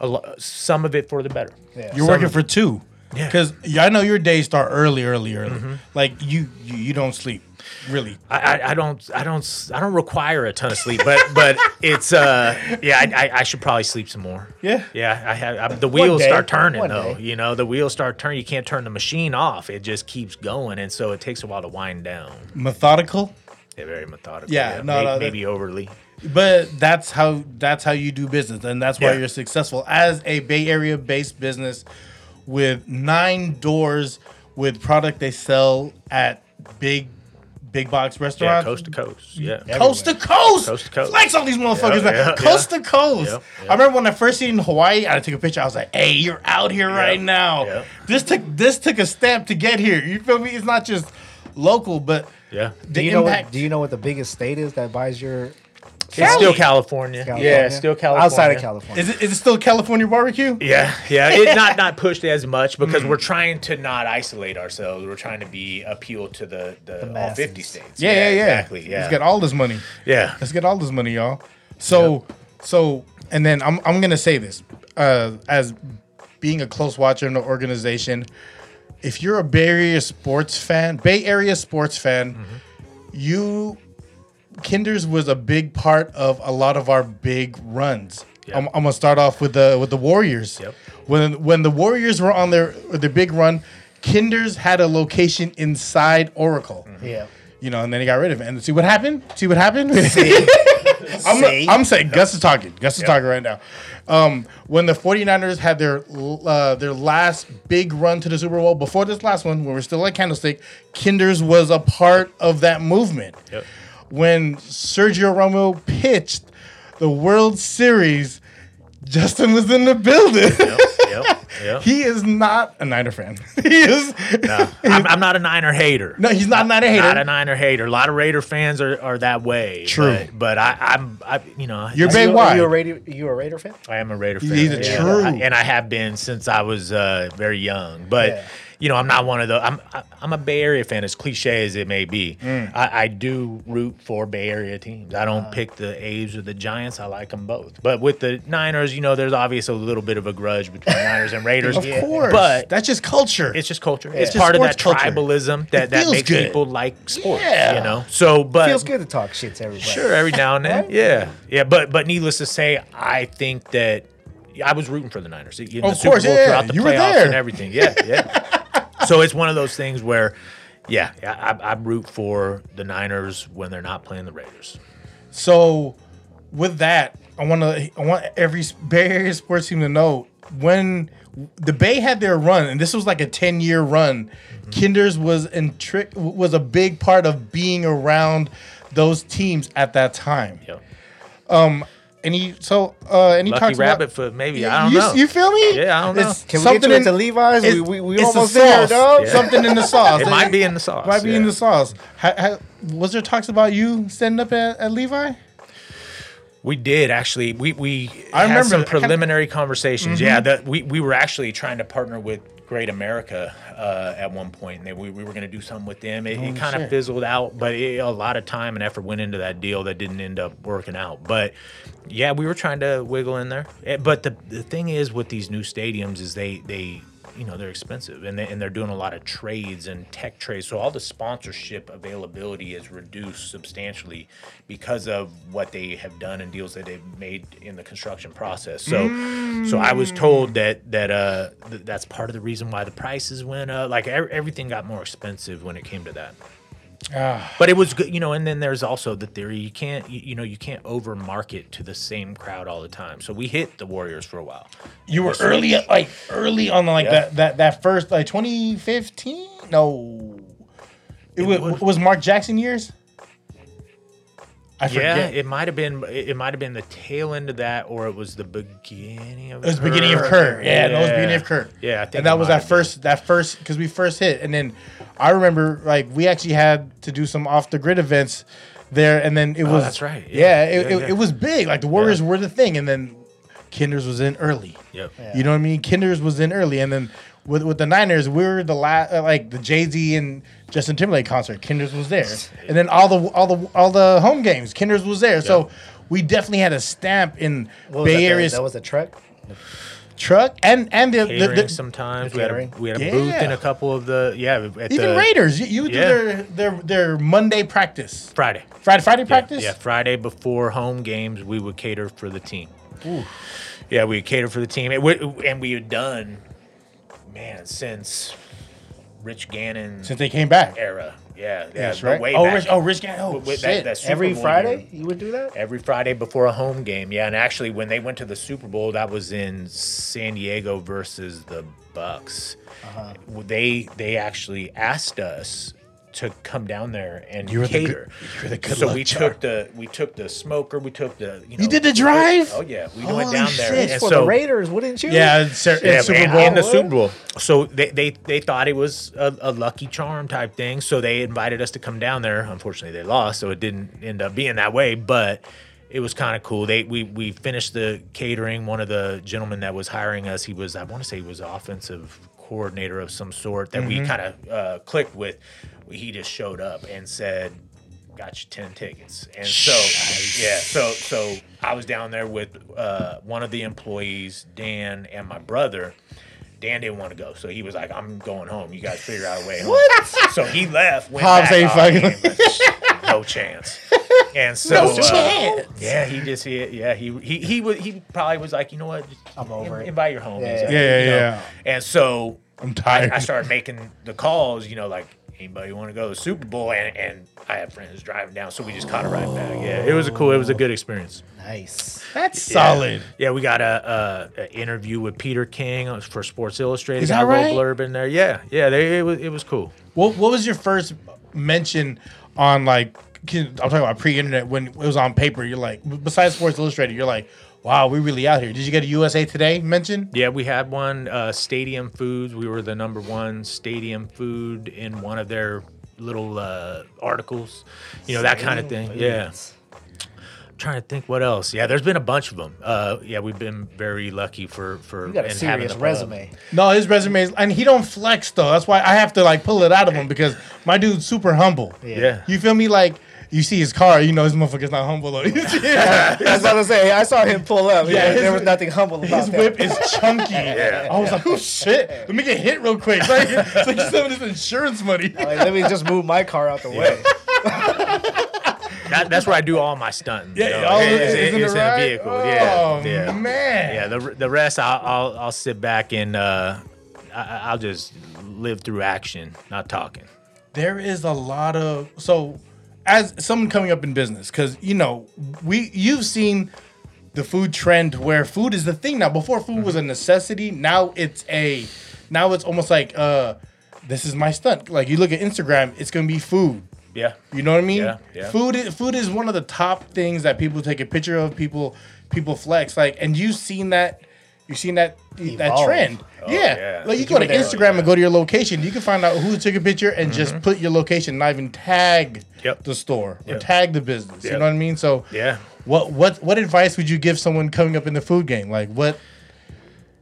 a lo- some of it for the better. Yeah. You're Some working of for two. Yeah. Because I know your days start early, early, early. Like you, you, you don't sleep, really. I, I, I don't I don't I don't require a ton of sleep, but (laughs) but it's uh yeah I, I, I should probably sleep some more. Yeah. yeah. I have the wheels start turning One though. day. You know the wheels start turning. You can't turn the machine off. It just keeps going, and so it takes a while to wind down. Methodical. They're very methodical. Yeah, no, may- no, that- maybe overly. But that's how that's how you do business, and that's why Yeah. you're successful as a Bay Area based business with nine doors with product they sell at big big box restaurants. Yeah, coast to coast. Yeah. Coast to coast. Coast to coast. Flex on these motherfuckers, Yeah, yeah, coast yeah. to coast. Yep, yep. I remember when I first seen Hawaii, I took a picture. I was like, "Hey, you're out here right now." Yep. This took this took a stamp to get here. You feel me? It's not just local, but Yeah. Do you know what? Do you know what the biggest state is that buys your? It's still California. California? Yeah, still California. Outside of California. is it is it still California barbecue? Yeah, yeah. (laughs) It not not pushed as much because Mm. we're trying to not isolate ourselves. We're trying to be appeal to the the, all fifty states. Yeah, yeah, yeah. Exactly. Yeah. Let's get all this money. yeah. Let's get all this money, y'all. So, so, and then I'm I'm gonna say this uh, as being a close watcher in the organization. If you're a Bay Area sports fan, Bay Area sports fan, Mm-hmm. you Kinders was a big part of a lot of our big runs. Yep. I'm, I'm gonna start off with the with the Warriors. Yep. When when the Warriors were on their their big run, Kinders had a location inside Oracle. yeah. You know, and then he got rid of it. And see what happened? See what happened? (laughs) See? (laughs) I'm, See? I'm saying Gus is talking. Gus is talking right now. Um, when the 49ers had their uh, their last big run to the Super Bowl, before this last one, when we're still at Candlestick, Kinders was a part of that movement. Yep. When Sergio Romo pitched the World Series, Justin was in the building. Yep. Yep. (laughs) he is not a Niner fan. (laughs) he is. No, I'm, (laughs) I'm not a Niner hater. No, he's not, not a hater. Not a Niner hater. A lot of Raider fans are, are that way. True. But, but I, I'm, I, you know, You're I, Bay you, wide. You a Raider? You a Raider fan? I am a Raider fan. He's a yeah. true- I- and I have been since I was uh, very young. But Yeah. You know, I'm not one of the. I'm I'm a Bay Area fan, as cliche as it may be. Mm. I, I do root for Bay Area teams. I Uh. don't pick the A's or the Giants. I like them both. But with the Niners, you know, there's obviously a little bit of a grudge between (laughs) Niners and Raiders. Of course. but that's just culture. it's just culture. It's just part of that culture. tribalism that, that makes good. people like sports. Yeah. You know. So, but Feels good to talk shit to everybody. Sure, every now and then. Right? Yeah, yeah. But but needless to say, I think that I was rooting for the Niners in the Of Super course, Bowl yeah, throughout the you were playoffs there. and everything. Yeah, yeah. (laughs) so it's one of those things where, yeah, I, I, root for the Niners when they're not playing the Raiders. So, with that, I want to I want every Bay Area sports team to know when the Bay had their run, and this was like a ten year run. Mm-hmm. Kinders was in tri- was a big part of being around those teams at that time. Yep. Um, Any so uh, any Lucky talks rabbit about, foot, maybe. I don't you, know. you feel me? Yeah, I don't know. It's Can we something get you into in- Levi's? We, it's- we, we it's almost there, dog. Yeah. Something in the sauce. It might be in the sauce. Might be in the sauce. Ha, ha, was there talks about you standing up at, at Levi? We did actually. We we I had remember some that. Mm-hmm. preliminary conversations. Yeah, that we, we were actually trying to partner with Great America uh, at one point, and they, we, we were going to do something with them. It, it kind of fizzled out, but it, a lot of time and effort went into that deal that didn't end up working out. But yeah, we were trying to wiggle in there. Eh, But the the thing is with these new stadiums is they they you know they're expensive and they, and they're doing a lot of trades and tech trades. So all the sponsorship availability is reduced substantially because of what they have done and deals that they've made in the construction process. So so i was told that that uh th- that's part of the reason why the prices went up. Like ev- everything got more expensive when it came to that Ah. but it was good, you know. And then there's also the theory you can't, you, you know, you can't over market to the same crowd all the time. So we hit the Warriors for a while. You were early, like early on, like Yeah. that that that first like 2015. No, it, was Mark Jackson years. I Yeah, forget. it might have been. It it might have been the tail end of that, or it was the beginning of. It was the beginning of Kerr. Yeah, no, it was the beginning of Kerr. Yeah, I think and that was that have been. first that first because we first hit, and then I remember like we actually had to do some off the grid events there, and then it oh, was that's right. Yeah, Yeah, it, yeah, it, yeah. it was big. Like the Warriors were the thing, and then Kinders was in early. Yep. You know what I mean? Kinders was in early, and then with with the Niners, we were the last, uh, like the Jay Z and Justin Timberlake concert. Kinders was there, and then all the all the all the home games, Kinders was there. So we definitely had a stamp in Bay that, the- Area That was a truck. truck and and the, the, the sometimes. We had a, we had a booth in a couple of the yeah at even the Raiders. You, you would Yeah. do their their their Monday practice, Friday. Friday Friday Yeah, practice. Yeah, Friday before home games, we would cater for the team. Yeah, we would cater for the team, and we, and we had done, man, since Rich Gannon Since they came back. era. Yeah, yeah, That's right. way oh, back. Rich, oh, Rich Gannon. Oh, With shit. that- that Every Bowl Friday, you would do that. Every Friday before a home game, yeah. And actually, when they went to the Super Bowl, that was in San Diego versus the Bucs. Uh-huh. They they actually asked us to come down there and You were the good- cater. you were the good so we took the we took the smoker, we took the you, know, did the drive? Oh yeah, we Holy went down there. shit. And For so, the Raiders, wouldn't you? yeah, it's, it's yeah, Super and, Bowl. and the Super Bowl. So they, they they thought it was a, a lucky charm type thing. So they invited us to come down there. Unfortunately, they lost, so it didn't end up being that way. But it was kind of cool. They we we finished the catering. One of the gentlemen that was hiring us, he was I want to say he was offensive coordinator of some sort that we kind of uh, clicked with. He just showed up and said, got you 10 tickets and so yeah so so i was down there with uh, one of the employees dan and my brother dan didn't want to go so he was like i'm going home you guys figure out a way home so he left went Hobbs back, ain't oh, fucking- he no chance and so No uh, chance. yeah he just he, yeah he he he was he probably was like you know what just I'm over it. invite your homies Yeah, Like, yeah, yeah, you know. yeah. and so I'm tired. I, I started making the calls, you know, like anybody want to go to the Super Bowl, and, and I had friends driving down, so we just caught a ride back. Yeah, it was a cool, it was a good experience. Nice. That's Yeah. solid. Yeah, we got a, a, a interview with Peter King for Sports Illustrated. Is got that a little right? blurb in there. Yeah, yeah, they, it was it was cool. What What was your first mention on like? I'm talking about pre-internet when it was on paper. You're like, besides Sports Illustrated, you're like, wow, we really out here. Did you get a USA Today mention? Yeah, we had one uh, Stadium Foods. We were the number one Stadium food in one of their little uh, articles. You know that kind of thing. Yeah. I'm trying to think what else. Yeah, there's been a bunch of them. Uh, yeah, we've been very lucky for for You got a and having serious the resume. No, his resume is, and he don't flex though. That's why I have to like pull it out of him because my dude's super humble. Yeah. You feel me? Like you see his car, you know his motherfucker's not humble though. That's what I'm saying. I saw him pull up. Yeah, Yeah, his- there was nothing humble about His that. whip is chunky. (laughs) I was like, oh shit, let me get hit real quick. It's (laughs) like, it's like some of this insurance money. Like, let me just move my car out the way. (laughs) That, that's where I do all my stunting. Yeah, you know, all it's, of it it's- in it's the in a ride? vehicle. Yeah, Oh yeah. man. Yeah, the the rest I'll I'll, I'll sit back and uh, I, I'll just live through action, not talking. there is a lot of so as someone coming up in business because you know we you've seen the food trend where food is the thing now. Before food was a necessity. Now it's a now it's almost like uh this is my stunt. Like you look at instagram it's gonna be food. Yeah, you know what i mean? Yeah, yeah. food is, food is one of the top things that people take a picture of people people flex like and you've seen that you've seen that that trend Oh, yeah. yeah. like you go to there, instagram and go to your location you can find out who took a picture and just put your location not even tag Mm-hmm. Yep. the store or Yep. tag the business you know what i mean so yeah. what what what advice would you give someone coming up in the food game like what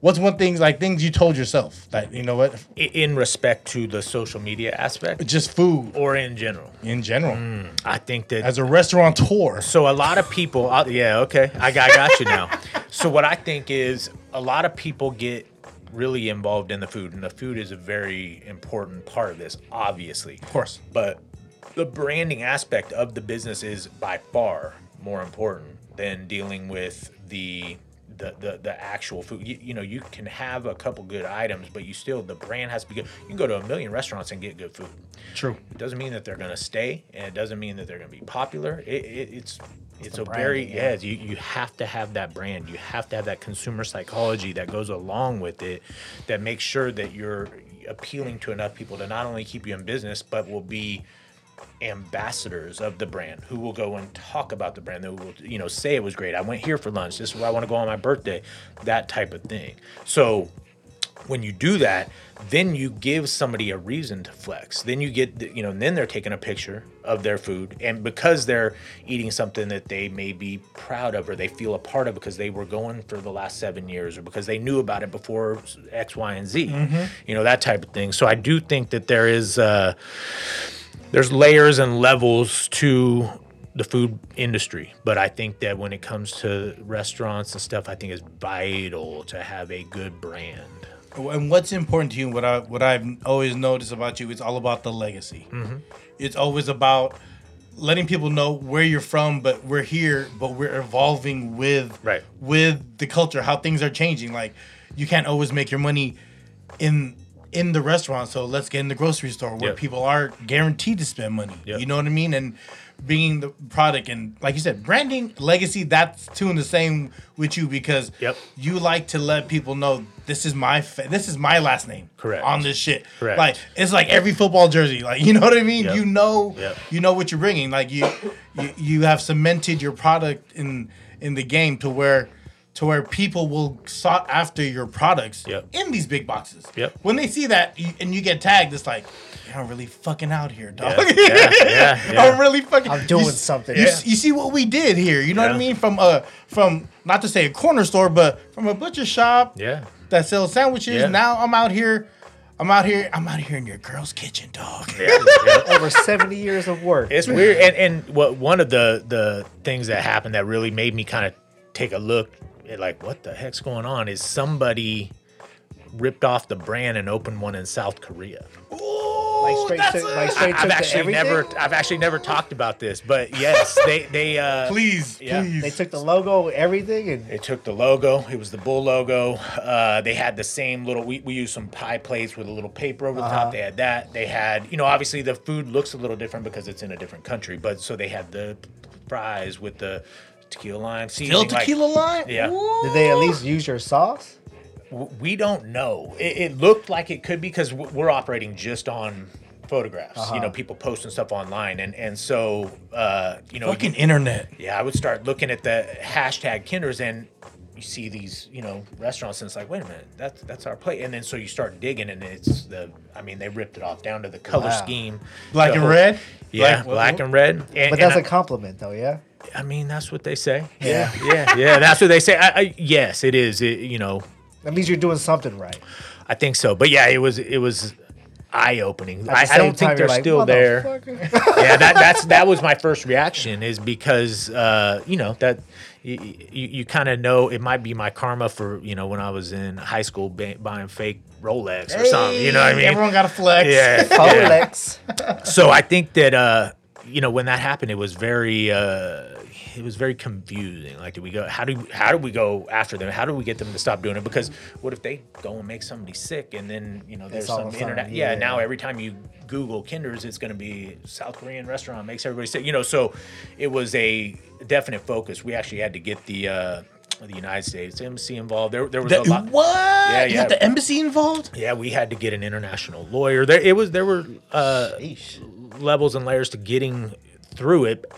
what's one thing like things you told yourself that you know what In respect to the social media aspect, just food or in general, in general I think that as a restaurateur So a lot of people, uh, yeah, okay, I got, I got you now. (laughs) So what I think is a lot of people get really involved in the food, and the food is a very important part of this, obviously. of course But the branding aspect of the business is by far more important than dealing with the the, the, the actual food. You, you know, you can have a couple good items, but you still the brand has to be good. You can go to a million restaurants and get good food. true It doesn't mean that they're going to stay, and it doesn't mean that they're going to be popular. It, it, it's it's a very branding, yeah. You you have to have that brand. You have to have that consumer psychology that goes along with it, that makes sure that you're appealing to enough people to not only keep you in business, but will be ambassadors of the brand who will go and talk about the brand that will you know say it was great i went here for lunch this is where i want to go on my birthday that type of thing so when you do that, then you give somebody a reason to flex. Then you get, the- you know, then they're taking a picture of their food, and because they're eating something that they may be proud of or they feel a part of because they were going for the last seven years or because they knew about it before X, Y, and Z, you know, that type of thing. So I do think that there is. Uh, there's layers and levels to the food industry but i think that when it comes to restaurants and stuff i think it's vital to have a good brand And what's important to you? What I what I've always noticed about you, it's all about the legacy. Mm-hmm. It's always about letting people know where you're from, but we're here, but we're evolving with Right. with the culture, how things are changing. Like you can't always make your money in in the restaurant, so let's get in the grocery store where Yep. people are guaranteed to spend money. Yep. You know what I mean? And bringing the product and like you said, branding, legacy. That's two in the same with you because Yep. you like to let people know this is my fa- this is my last name Correct. on this shit. Correct. Like it's like every football jersey. Like you know what I mean. Yep. You know Yep. you know what you're bringing. Like you, you you have cemented your product in in the game to where to where people will sought after your products Yep. in these big boxes. Yep. When they see that you, and you get tagged, it's like you're really fucking out here, dog. yeah, (laughs) yeah, yeah. (laughs) I'm really fucking. I'm doing you something. You, Yeah. you see what we did here? You know what I mean? From uh from not to say a corner store, but from a butcher shop yeah that sells sandwiches. Yeah. Now I'm out here. I'm out here. I'm out here in your girl's kitchen, dog. yeah, (laughs) yeah. Over 70 years of work. it's weird and and what one of the the things that happened that really made me kind of take a look at like what the heck's going on is somebody ripped off the brand and opened one in south korea like straight that's to, a- like straight I've to actually never I've actually never talked about this, but yes, (laughs) they they uh Please, Yeah. please. They took the logo, everything, and They took the logo. It was the bull logo. Uh, they had the same little. We, we used some pie plates with a little paper over the Uh-huh. top. They had that. They had, you know, obviously the food looks a little different because it's in a different country. But so they had the fries with the tequila lime Still seasoning. like- tequila line? yeah. did they at least use your sauce? We don't know. It, it looked like it could be because we're operating just on photographs. Uh-huh. You know, people posting stuff online, and and so uh, you know, Fucking internet. yeah, I would start looking at the hashtag Kinders and you see these, you know, restaurants and it's like, wait a minute, that's that's our plate. And then so you start digging and it's the I mean, they ripped it off down to the color Wow. scheme. Black the and red? Yeah, Black- black, and red. And, But and that's I, a compliment, though, yeah. I mean, that's what they say. Yeah. Yeah, yeah, that's what they say. I, I, yes, it is. It, you know, That means you're doing something right. I think so. But yeah, it was it was eye opening. I, I don't think they're like, still there. Yeah, that that's that was my first reaction is because uh, you know that you, you, you kind of know it might be my karma for you know when I was in high school ba- buying fake Rolex or something. You know what I mean? Everyone got a flex. yeah, (laughs) yeah. So I think that uh, you know when that happened, it was very uh, it was very confusing. Like, do we go? How do how do we go after them? How do we get them to stop doing it? Because what if they go and make somebody sick, and then you know there's some of a sudden, internet? Yeah, yeah. now every time you Google Kinders, it's going to be South Korean restaurant makes everybody sick. You know, so it was a definite focus. We actually had to get the uh, the United States embassy involved. There there was The- a lot. what? Yeah, You yeah. the embassy involved? Yeah, we had to get an international lawyer. There, it was there were uh, levels and layers to getting through it,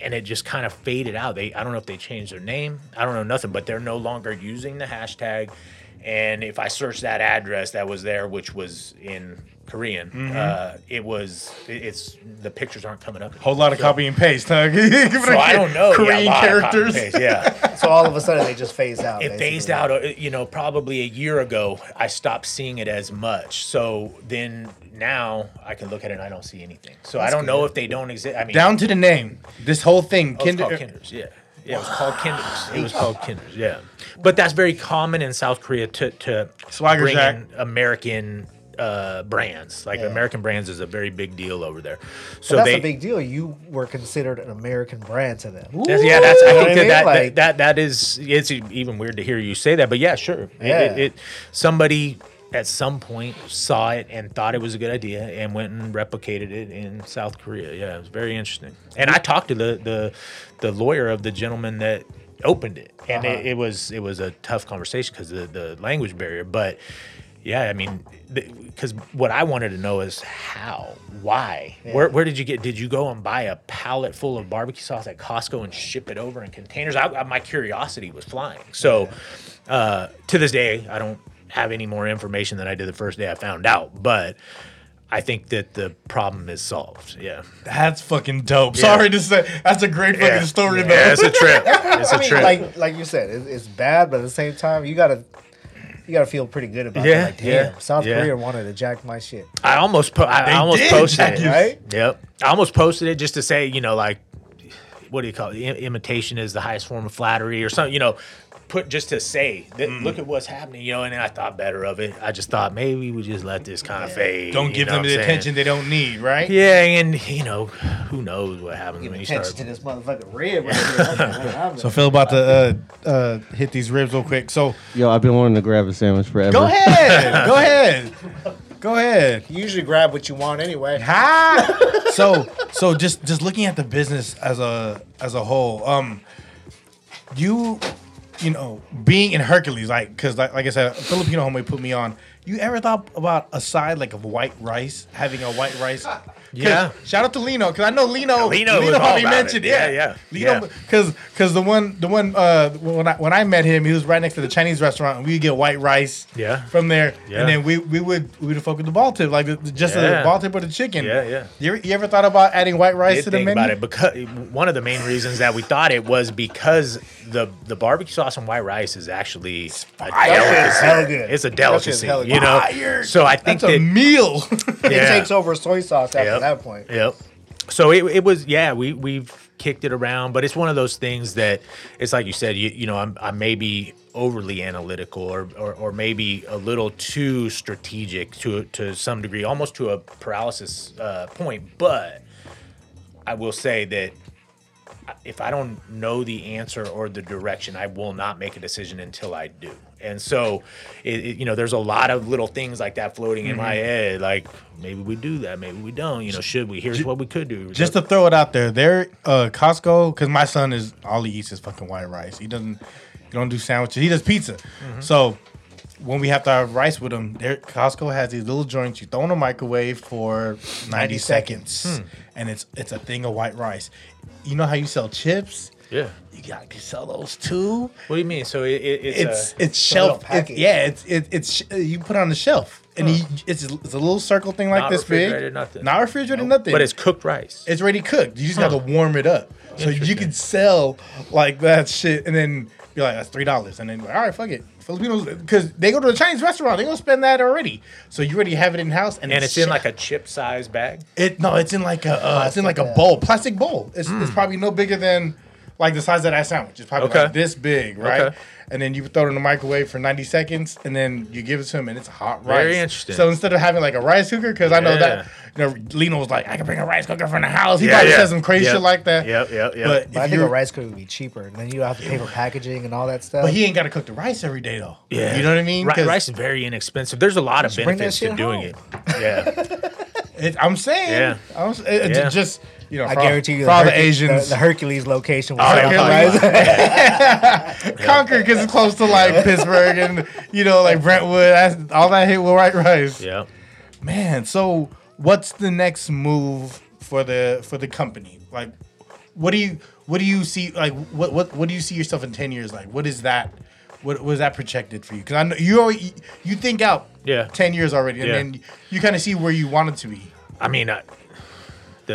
and it just kind of faded out. They, I don't know if they changed their name. I don't know nothing, but they're no longer using the hashtag. And if I search that address that was there, which was in Korean, Mm-hmm. uh, it was it- it's the pictures aren't coming up. Whole lot of So- copy and paste, huh? (laughs) Give it So a- I don't know. Korean yeah, a lot of characters. paste, yeah. (laughs) so all of a sudden they just phased out. it basically. phased out uh, you know probably a year ago i stopped seeing it as much so then now i can look at it and i don't see anything so i don't know if they don't exist i mean Down to the name. This whole thing. oh, it's Kinder- called kinders yeah yeah it was called kinders it was called kinders yeah but that's very common in south korea to to Swagger bring Jack. in american uh, brands like Yeah. American brands is a very big deal over there. So But that's they, a big deal. You were considered an American brand to them. That's- yeah, that's. I think I that, mean? that, Like- that that is. It's even weird to hear you say that, but yeah, sure. It- Yeah. It, it, somebody at some point saw it and thought it was a good idea and went and replicated it in South Korea. Yeah, it was very interesting. And I talked to the the the lawyer of the gentleman that opened it, and Uh-huh. it, it was it was a tough conversation because the the language barrier, but. Yeah, I mean, because what I wanted to know is how, why, where, where did you get? Did you go and buy a pallet full of barbecue sauce at Costco and ship it over in containers? I, I- my curiosity was flying. So, uh, to this day, I don't have any more information than I did the first day I found out, but I think that the problem is solved. Yeah. That's fucking dope. Yeah. Sorry to say, that's a great fucking Yeah. story, Yeah, though. it's a trip. (laughs) It's a I mean, trip. like like you said, it, it's bad, but at the same time, you gotta you gotta feel pretty good about Yeah, it. Like, damn, yeah, South yeah. Korea wanted to jack my shit. I almost po- I, I almost posted Jack, it. right? Yep. I almost posted it just to say, you know, like what do you call it? I- imitation is the highest form of flattery or something, you know, put just to say that Mm. look at what's happening, you know, and then I thought better of it. I just thought maybe we just let this kind of fade. Don't give them the saying? attention they don't need, right? Yeah, and you know, who knows what happens Give when you attention start to this motherfucking red right here. (laughs) So Phil about to uh, uh, hit these ribs real quick. So Yo, I've been wanting to grab a sandwich forever. go ahead, (laughs) go ahead, go ahead. you usually grab what you want anyway. Ha! (laughs) so so just just looking at the business as a as a whole, um, you you know being in Hercules, like because like, like I said, Filipino homie put me on. You ever thought about a side like of white rice, having a white rice? 'Cause- Yeah. Shout out to Lino because I know Lino. Lino was all probably about mentioned. it. Yeah, Yeah, yeah, Lino, yeah. because because the one the one uh when I when I met him, he was right next to the Chinese restaurant, and we would get white rice. Yeah. From there, Yeah. and then we we would we would fuck with the ball tip, like the, the- just the Yeah. ball tip with the chicken. Yeah, yeah. You ever, you ever thought about adding white rice did to the think menu? about it because one of the main reasons that we thought it was because the the barbecue sauce and white rice is actually a That shit is delicacy. hella good. It's a That shit is delicacy, you know. Fire. So I think That's a that meal. It takes over soy sauce after Yep. That point. Yep. So it, it was yeah we we've kicked it around, but it's one of those things that it's like you said you you know I'm I may be overly analytical or, or or maybe a little too strategic to to some degree, almost to a paralysis uh, point. But I will say that if I don't know the answer or the direction, I will not make a decision until I do. And so, it, it- you know, there's a lot of little things like that floating in Mm-hmm. my head. Like maybe we do that, maybe we don't. You know, should we? Here's what we could do. Just to throw it out there, there, uh, Costco, because my son is all he eats is fucking white rice. He doesn't, he don't do sandwiches. He does pizza. So when we have to have rice with him, there Costco has these little joints you throw in the microwave for ninety, 90 seconds, seconds. and it's it's a thing of white rice. You know how you sell chips? Yeah. You got to sell those too. What do you mean? So it, it, it's It's a, it's shelf. It's, yeah, it's it, it's sh- you put it on the shelf, and you, it's it's a little circle thing like Not this big. refrigerated, nothing. Not refrigerated, nothing. but it's cooked rice. It's already cooked. You just got to warm it up. So you can sell like that shit and then be like, that's three dollars. And then like, all right, fuck it. Filipinos because they go to a Chinese restaurant, they gonna spend that already. So you already have it in house and, and it's in sh- like a chip size bag. it no, it's in like a uh, it's in like a bowl, plastic bowl. It's, it's probably no bigger than like the size of that sandwich. It's probably. Okay. like this big, right? Okay. And then you throw it in the microwave for 90 seconds, and then you give it to him, and it's hot rice. Very interesting. So instead of having like a rice cooker, because I know that Yeah. you know Lino was like, I can bring a rice cooker from the house. He Yeah, probably yeah. said some crazy Yep. shit like that. Yep, yep, yep. But, But I if think a rice cooker would be cheaper, and then you don't have to pay for packaging and all that stuff. But he ain't got to cook the rice every day though. Yeah, You know what I mean? Ri- rice is very inexpensive. There's a lot of benefits to doing home. it. Yeah, (laughs) it- I'm saying. Yeah. I'm, it, it Yeah. just you know. I all- guarantee you, for all the Asians, the, the Hercules location was Oh, set up Hercules. for rice. Concord because it's close to like Pittsburg and you know like Brentwood. All that hit with white rice. yeah. Man, so what's the next move for the for the company? Like, what do you what do you see? Like, what what what do you see yourself in ten years? Like, what is that? What was that projected for you? Because I know you already you think out Yeah. ten years already, and Yeah. then you kind of see where you want it to be. I mean, I,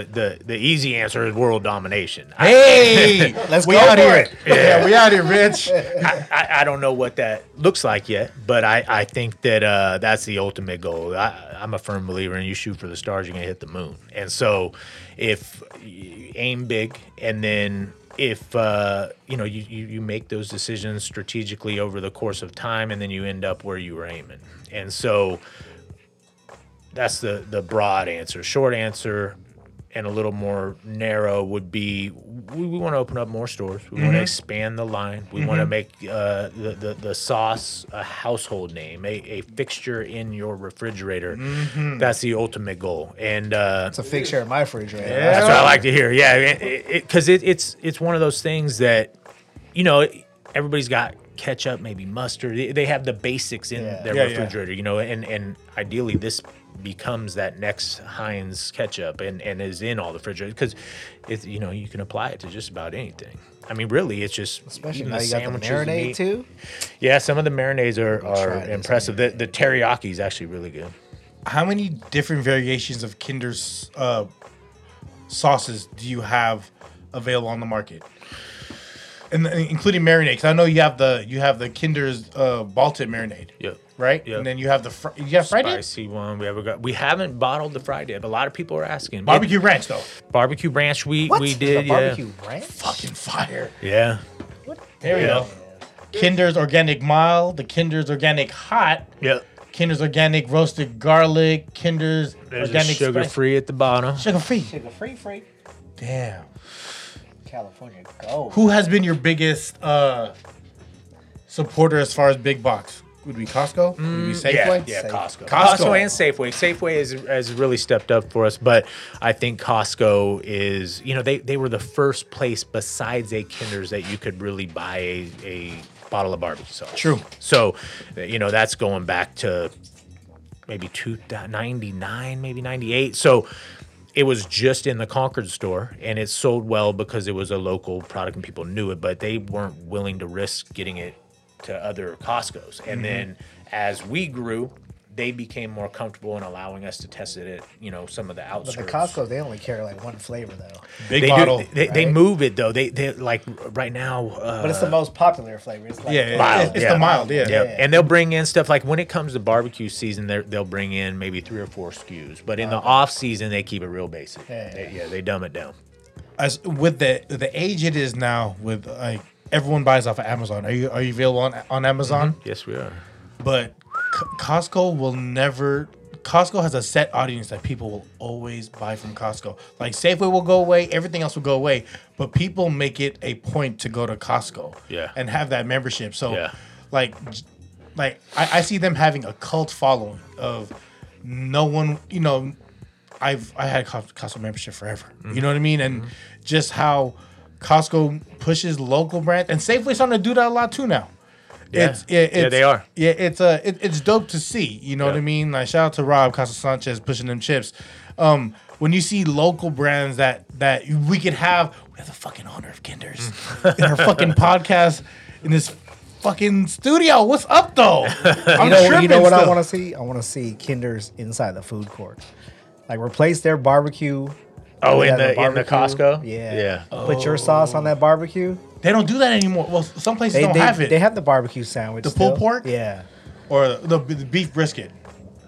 the the the easy answer is world domination. Hey, (laughs) Let's we go out for here. it. Yeah. we out here, Rich. I, I, I don't know what that looks like yet, but I, I think that uh, that's the ultimate goal. I, I'm a firm believer in you shoot for the stars, you're going to hit the moon. And so if you aim big and then if uh, you know you, you, you make those decisions strategically over the course of time and then you end up where you were aiming. And so that's the the broad answer. Short answer and a little more narrow would be we, we want to open up more stores. We want to expand the line. We want to make uh, the, the the sauce a household name, a, a fixture in your refrigerator. That's the ultimate goal. And uh, It's a fixture in my refrigerator. that's what I like to hear. Yeah, because it, it's it's one of those things that you know everybody's got ketchup, maybe mustard. They- They have the basics in Yeah. their Yeah, yeah. refrigerator, you know, and and ideally this becomes that next Heinz ketchup and, and is in all the refrigerators because it's you know you can apply it to just about anything. I mean, really, it's just Especially even now you got the sandwiches, marinade meat. too. Yeah, some of the marinades are, are impressive. The, the teriyaki is actually really good. How many different variations of Kinder's uh, sauces do you have available on the market? And including marinade, because I know you have the you have the Kinder's uh, ball tip marinade, Yep. Right? Yep. And then you have the fr- you have fried it? Spicy one. We ever got. We haven't bottled the fried dip. A lot of people are asking. barbecue ranch though. Barbecue ranch. We What? we The did. Yeah. barbecue ranch. Fucking fire. Yeah. What? There we Yeah. go. Kinder's organic mild, the Kinder's organic hot, Yep. Kinder's organic roasted garlic, Kinder's There's organic sugar spice- free at the bottom. sugar free. Sugar free, free. Damn. California gold. Who has been your biggest uh, supporter as far as big box? Would be Costco? Would be mm, Safeway? Yeah, yeah, Safe- Costco. Costco. Costco. and Safeway. Safeway has, has really stepped up for us, but I think Costco is, you know, they, they were the first place besides a Kinder's that you could really buy a, a bottle of barbecue sauce. True. So, you know, that's going back to maybe two, 99, maybe 98. So it was just in the Concord store and it sold well because it was a local product and people knew it, but they weren't willing to risk getting it to other Costco's. And then as we grew, they became more comfortable in allowing us to test it at, you know, some of the But outskirts. the Costco, they only carry like one flavor though. Big they bottle. do, they, they move it though. They they like right now. Uh, But it's the most popular flavor. It's like yeah, it- Mild, it's, it's yeah. the mild, yeah. Yeah. Yeah. and they'll bring in stuff like when it comes to barbecue season, they're- they'll bring in maybe three or four SKUs. But in the off season, they keep it real basic. Yeah. They, yeah, they dumb it down. As with the the age it is now, with like everyone buys off of Amazon. Are you are you available on on Amazon? Mm-hmm. Yes, we are. But C- Costco will never. Costco has a set audience that people will always buy from Costco. Like Safeway will go away, everything else will go away, but people make it a point to go to Costco. Yeah. And have that membership. So, Yeah. like, like I, I see them having a cult following of no one. You know, I've I had Cos- Costco membership forever. You mm-hmm. know what I mean? And mm-hmm. just how Costco pushes local brands and Safeway's starting to do that a lot too now. Yeah. It's, Yeah, it's they are. Yeah, it's uh, it, it's dope to see. You know what I mean? Like shout out to Rob Casa Sanchez pushing them chips. Um, when you see local brands that that we could have, we have the fucking honor of Kinders (laughs) in our fucking podcast in this fucking studio. What's up though? (laughs) I'm You know, you know what I want to see? I want to see Kinder's inside the food court. Like replace their barbecue. Oh, Yeah, in the, in the. Costco. Yeah. yeah. Put your sauce on that barbecue. They don't do that anymore. Well, some places They, don't they, have it. they have the barbecue sandwich. The pulled still. pork? Yeah. or the, the beef brisket.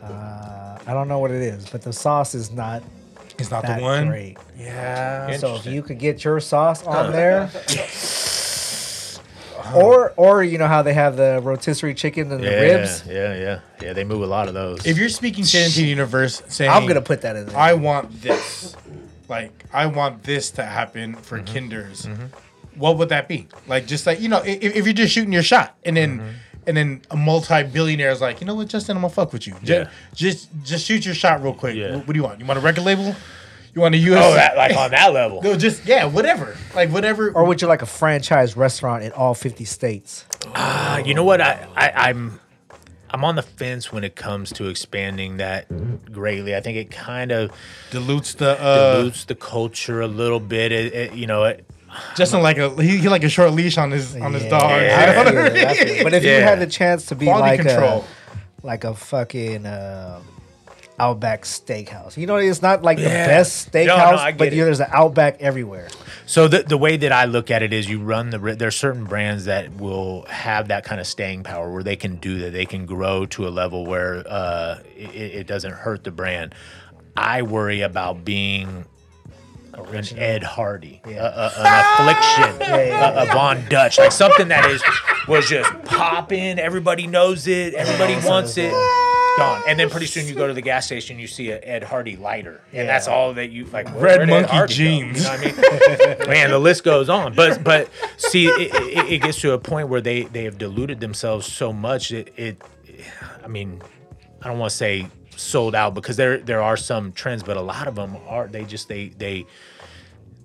Uh, I don't know what it is, but the sauce is not It's not that the one. great. Yeah. So if you could get your sauce on there, (laughs) or or you know how they have the rotisserie chicken and the Yeah, ribs. yeah, yeah, yeah. They move a lot of those. If you're speaking shit into the universe, saying I'm gonna put that in there. I want this. Like I want this to happen for Mm-hmm. Kinders. What would that be? Like just like you know, if, if you're just shooting your shot, and then Mm-hmm. and then a multi-billionaire is like, you know what, Justin, I'm gonna fuck with you. Just Yeah. just, just shoot your shot real quick. Yeah. What, what do you want? You want a record label? You want a US? oh, that, like on that level. (laughs) No, just yeah, whatever. Like whatever. or would you like a franchise restaurant in all 50 states? Uh, you know what? I, I I'm I'm on the fence when it comes to expanding that greatly. I think it kind of dilutes the uh, dilutes the culture a little bit. It, it, you know, it, Justin like a he, he like a short leash on his on his Yeah, dog. Yeah. (laughs) You know what I I feel it, I feel it. But if you had the chance to be Quality like control. a like a fucking um Outback Steakhouse, you know, it's not like the Yeah. best No, no, steakhouse, I but get you it. there's an Outback everywhere. So the the way that I look at it is, you run the. ri- There's certain brands that will have that kind of staying power where they can do that. They can grow to a level where uh, it, it doesn't hurt the brand. I worry about being an Ed Hardy, a, a- an affliction, (laughs) a, a Von Dutch, like something that is was just popping. Everybody knows it. Everybody wants it. Gone. And then pretty soon you go to the gas station, you see a Ed Hardy lighter, and that's all that you like. where- Red Ed monkey Hardy go? jeans. You know what I mean? (laughs) Man, the list goes on. But but see, it, it, it gets to a point where they they have diluted themselves so much. It, it I mean, I don't want to say sold out because there there are some trends, but a lot of them are they just they they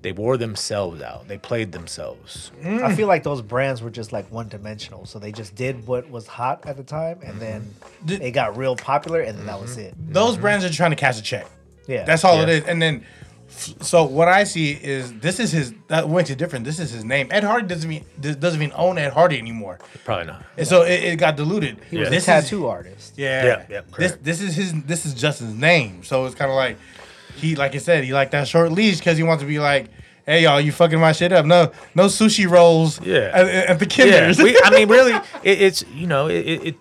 they wore themselves out. They played themselves. I feel like those brands were just like one dimensional. So they just did what was hot at the time, and then Did- it got real popular, and then that was it. Mm-hmm. Those brands are trying to cash a check. Yeah, That's all it Yeah. is. And then, f- so what I see is this is his. That went to different. This is his name. Ed Hardy doesn't even doesn't even own Ed Hardy anymore. Probably not. And so it, it got diluted. he was Yeah. a This tattoo artist. Is, yeah. Yeah, yeah, this correct. this is his. This is Justin's name. So it's kind of like he, like I said, he like that short leash because he wants to be like. Hey y'all, you fucking my shit up. No, no sushi rolls. Yeah. at, at the Yeah, we, I mean, really, (laughs) it, it's you know, it, it,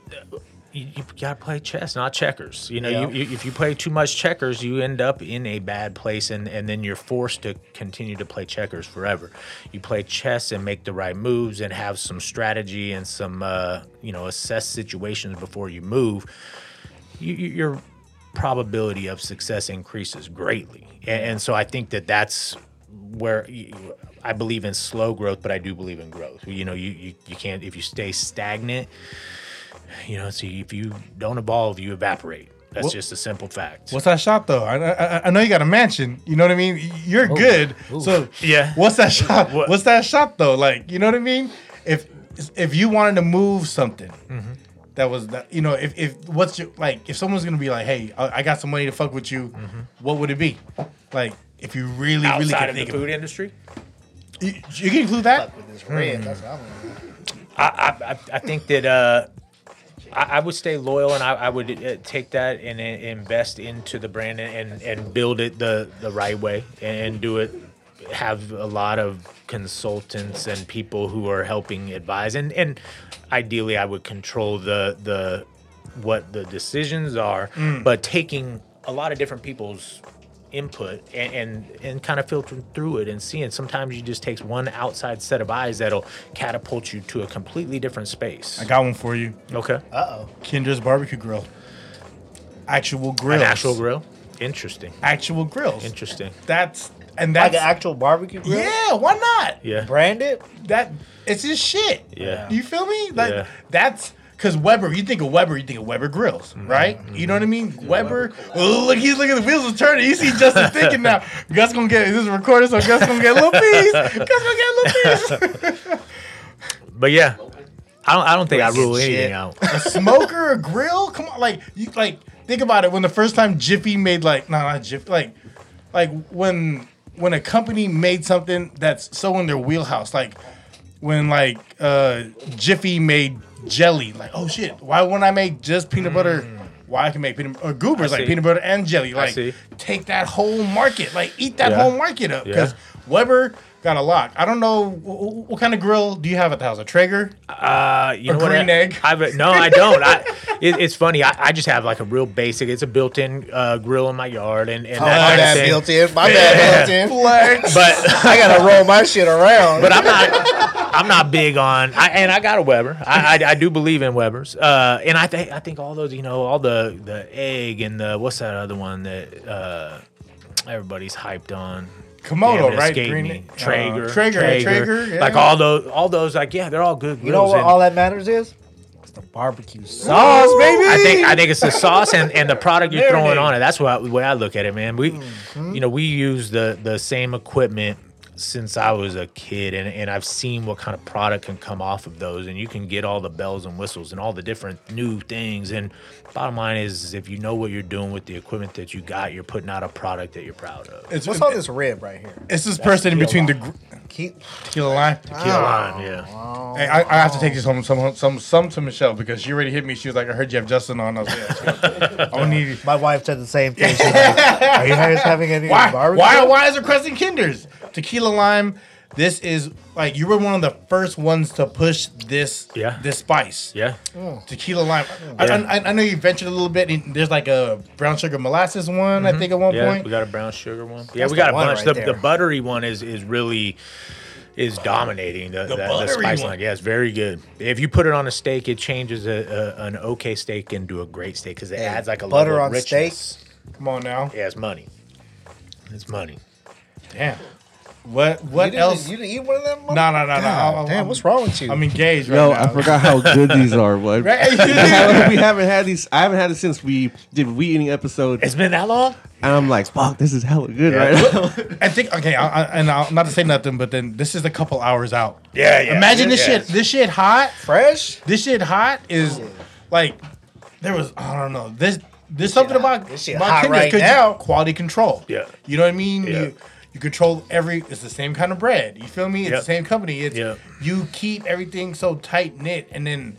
you, you gotta play chess, not checkers. You know, Yeah. you, you, if you play too much checkers, you end up in a bad place, and and then you're forced to continue to play checkers forever. You play chess and make the right moves, and have some strategy and some uh, you know assess situations before you move. You, you, your probability of success increases greatly, and, and so I think that that's where you, I believe in slow growth, but I do believe in growth. You know, you, you, you can't if you stay stagnant. You know, see if you don't evolve, you evaporate. That's What- just a simple fact. What's that shot though? I, I I know you got a mansion. You know what I mean. You're good. So Yeah. What's that shot? What- What's that shot though? Like you know what I mean? If if you wanted to move something, Mm-hmm. That was that. You know, if if what's your like if someone's gonna be like, hey, I, I got some money to fuck with you, what would it be? Like if you really really Mm-hmm. Outside can of the food of industry, you, you can include that. Red, that's I'm I, I, I- I think that uh, I, I would stay loyal and I, I would uh, take that and uh, invest into the brand and, and, and build it the, the right way and do it. Have a lot of consultants and people who are helping advise and, and ideally I would control the the what the decisions are, but taking a lot of different people's input and, and and kind of filtering through it and seeing sometimes you just takes one outside set of eyes that'll catapult you to a completely different space I got one for you. okay Uh oh. Kinder's barbecue grill. Actual grills. an actual grill interesting Actual grills. interesting That's and Like an actual barbecue grill? yeah. Why not? yeah brand it. that it's just shit. Yeah. You feel me? Like Yeah. that's because Weber. You think of Weber, you think of Weber grills, Mm-hmm. right? You know what I mean? Weber. Oh, look, he's looking. At the wheels are turning. You see Justin (laughs) thinking now. Gus gonna get this is recorded, so Gus gonna get a little piece. Gus gonna get a little (laughs) piece. (laughs) but yeah I don't, I don't think I rule shit. anything out a smoker, a grill. Come on, like you like think about it. When the first time Jiffy made like no, not Jiffy, like like when when a company made something that's so in their wheelhouse, like when like uh Jiffy made jelly, like oh shit, why wouldn't I make just peanut butter? Why I can make peanut or goobers like peanut butter and jelly, like take that whole market, like eat that Yeah. whole market up because Yeah. Weber got a lock. I don't know wh- wh- what kind of grill do you have at the house? A Traeger? Uh, you A know what? green I, egg? I've, no, I (laughs) don't. I, it, it's funny. I, I just have like a real basic. It's a built-in uh, grill in my yard, and, and Oh, that my kind of built in. My bad built in. Flex. But (laughs) I gotta roll my shit around. but I'm not I'm not big on I, and I got a Weber. I, I, I do believe in Webers. Uh, and I think I think all those you know all the the egg and the what's that other one that uh, everybody's hyped on. Komodo, right? Green- me. uh, Traeger, Traeger, yeah, Traeger, yeah. like all those all those like yeah they're all good. you know what and all that matters is? It's the barbecue sauce, baby. I think I think it's the sauce and, and the product you're throwing on it. That's what the way I look at it, man. We, Mm-hmm. you know, we use the the same equipment since I was a kid, and, and I've seen what kind of product can come off of those, and you can get all the bells and whistles and all the different new things. And bottom line is, if you know what you're doing with the equipment that you got, you're putting out a product that you're proud of. It's, What's on this rib right here? It's this person in between the gr- Keep, tequila line. Tequila lime, oh, yeah. Hey, I, I have to take this home some some some to Michelle because she already hit me. She was like, "I heard you have Justin on." I was like, yeah, (laughs) "I need." my wife said the same thing. (laughs) She's like, Are you guys having any Why? barbecue? Why? Why is requesting Kinders? Tequila lime. This is like you were one of the first ones to push this. Yeah. This spice. Yeah. Tequila lime. I, Yeah. I, I know you ventured a little bit. and There's like a brown sugar molasses one. I think at one Mm-hmm. Yeah, point. we got a brown sugar one. Yeah, That's we got the a one bunch. right the, there. the buttery one is is really is dominating the, the, the buttery spice one. line. Yeah, it's very good. If you put it on a steak, it changes a, a, an okay steak into a great steak because it Hey, adds like a butter level of on steak? richness. Come on now. Yeah, it's money. It's money. Damn. What what you else? You didn't eat one of them? No, no, no, no. God, I'm- damn, I'm- what's wrong with you? I'm engaged right Yo, now. I forgot how good these are. What? Right? (laughs) we haven't had these. I haven't had it since we did we eating episode, It's been that long. and I'm like, fuck, this is hella good right now. (laughs) I think okay, I, I, and I'll, not to say nothing, but then this is a couple hours out. Yeah, yeah. Imagine this Yeah. shit. This shit hot. Fresh? This shit hot is like there was. I don't know. This there's something about This shit about hot Kinder's right 'cause you- now. Quality control. Yeah. You know what I mean? Yeah. You you control every. It's the same kind of bread. You feel me? It's Yep. the same company. It's Yep. you keep everything so tight knit, and then.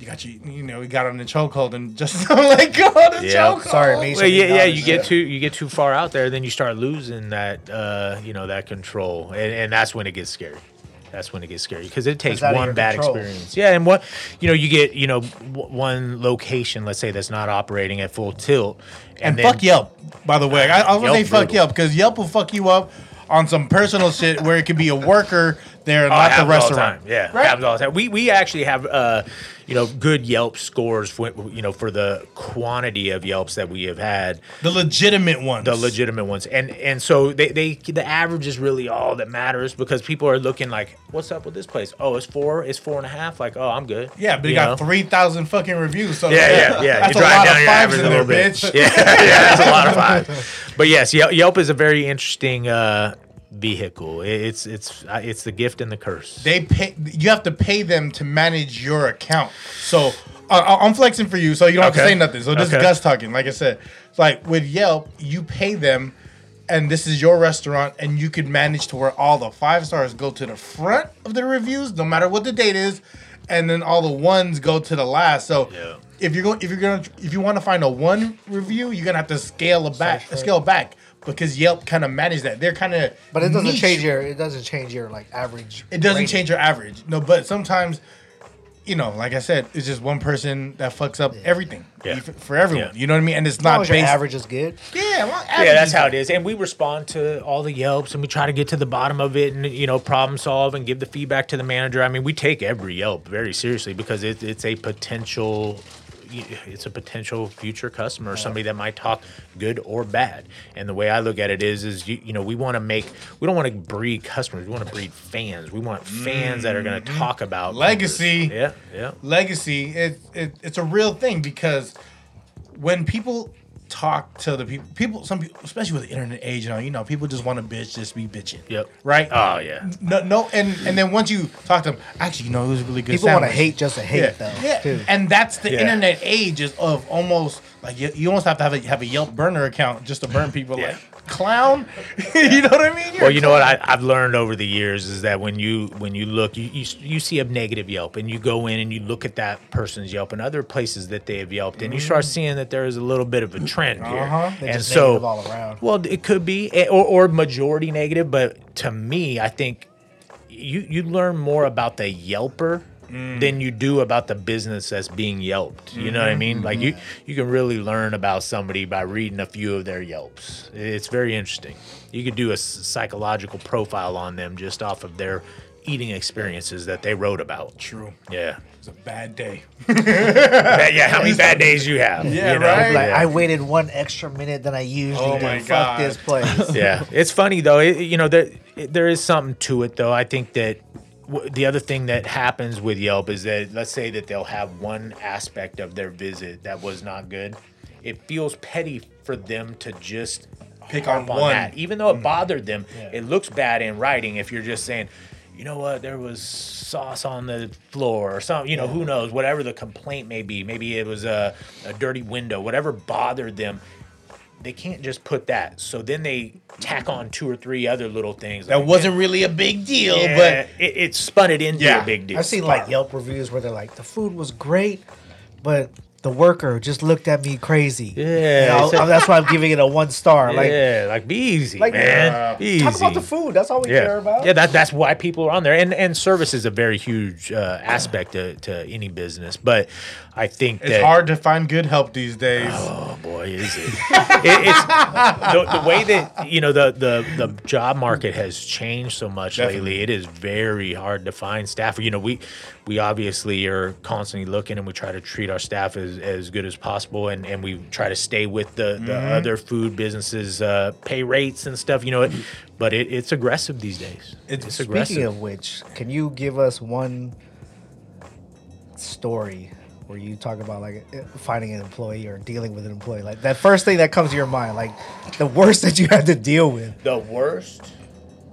You got you, you know, you got on the chokehold and just (laughs) let go of the Yeah. chokehold. Sorry, me. Well, yeah, yeah. You get too you get too far out there, then you start losing that uh, you know that control, and, and that's when it gets scary. That's when it gets scary because it takes one bad control. experience. Yeah, and what you know, you get you know w- one location, let's say that's not operating at full tilt, And, then- fuck Yelp, by the way. I, I was gonna say Yelp fuck brutal. Yelp because Yelp will fuck you up on some personal shit where it could be a worker there, Oh, not the happens all restaurant. time. Yeah, Right? happens all the time. We we actually have uh, you know good Yelp scores for you know for the quantity of Yelps that we have had. The legitimate ones. the legitimate ones and and so they, they the average is really all that matters because people are looking like what's up with this place oh it's four it's four and a half like oh i'm good Yeah, but you You got three thousand fucking reviews. So yeah yeah yeah (laughs) That's you a drive lot down of your fives in a there, bitch. (laughs) yeah yeah that's a lot of (laughs) fives but yes Yelp, Yelp is a very interesting uh vehicle it's it's it's the gift and the curse They pay. You have to pay them to manage your account. So uh, I'm flexing for you, so you don't have to say nothing. So this Okay. is Gus talking. Like I said, it's like with Yelp, you pay them. And this is your restaurant, and you can manage to where all the five stars go to the front of the reviews, no matter what the date is, and then all the ones go to the last. So Yeah. if you're going, if you're gonna, if you want to find a one review, you're gonna have to scale it back, scale back, because Yelp kind of manage that. They're kind of, But it doesn't change your. It doesn't change your like average. It doesn't rating. change your average. No, but sometimes, you know, like I said, it's just one person that fucks up everything Yeah. For everyone. Yeah. You know what I mean? And it's As long not as your based. average is good. Yeah, well, yeah, that's is how good. it is, and we respond to all the Yelps, and we try to get to the bottom of it, and you know, problem solve, and give the feedback to the manager. I mean, we take every Yelp very seriously because it, it's a potential, it's a potential future customer, somebody that might talk good or bad. And the way I look at it is, is you, you know, we want to make, we don't want to breed customers, we want to breed fans. We want fans that are going to talk about Mm-hmm. Legacy. Yeah, yeah. Legacy, it, it it's a real thing because when people talk to the people, people, some people, especially with the internet age, you know, you know, people just want to bitch, just be bitching. Yep. Right. Oh yeah. no, no, and and then once you talk to them, actually, you know, it was a really good. People want to hate just to hate yeah. though. Yeah, too. and that's the Yeah. internet age is of almost like you, you almost have to have a have a Yelp burner account just to burn people. Yeah. Like clown, (laughs) you know what I mean? You're Well, you know what. I, I've learned over the years is that when you when you look, you, you you see a negative Yelp, and you go in and you look at that person's Yelp and other places that they have Yelped, and you start seeing that there is a little bit of a trend here. Uh-huh. And just so, all around. well, it could be eh, or, or majority negative, but to me, I think you you learn more about the Yelper. Mm. Than you do about the business that's being yelped. You know what I mean? Mm-hmm. Like you, mm-hmm. you can really learn about somebody by reading a few of their yelps. It's very interesting. You could do a psychological profile on them just off of their eating experiences that they wrote about. True. Yeah. It's a bad day. (laughs) Bad- yeah. How many bad days you have? Yeah, you know? right? Like Yeah. I waited one extra minute than I usually Oh do. my Fuck God. this place. (laughs) yeah, it's funny though. It, you know, there it- there is something to it though. I think that w- the other thing that happens with Yelp is that let's say that they'll have one aspect of their visit that was not good. It feels petty for them to just Pick harp on one. that, even though it mm. bothered them. It looks bad in writing if you're just saying. You know what? There was sauce on the floor, or something. You know, who knows? Whatever the complaint may be. Maybe it was a, a dirty window. Whatever bothered them, they can't just put that. So then they tack on two or three other little things. That like, wasn't really a big deal, yeah, but it, it spun it into Yeah. a big deal. I've seen like Yelp reviews where they're like, the food was great, but the worker just looked at me crazy. Yeah, And I'll- that's why I'm giving it a one star. (laughs) Like, yeah, like be easy, like man. Be talk about the food. That's all we care about. yeah. That that's why people are on there, and and service is a very huge uh, aspect to, to any business. But I think it's that hard to find good help these days. Oh boy, is it? it it's the, the way that you know the, the the job market has changed so much lately. It is very hard to find staff. You know, we we obviously are constantly looking, and we try to treat our staff as, as good as possible, and, and we try to stay with the, the other food businesses' uh, pay rates and stuff. You know, it, but it, it's aggressive these days. It's- It's, Speaking aggressive. of which, can you give us one story where you talk about like uh, finding an employee or dealing with an employee? Like that first thing that comes to your mind, like the worst that you had to deal with. the worst.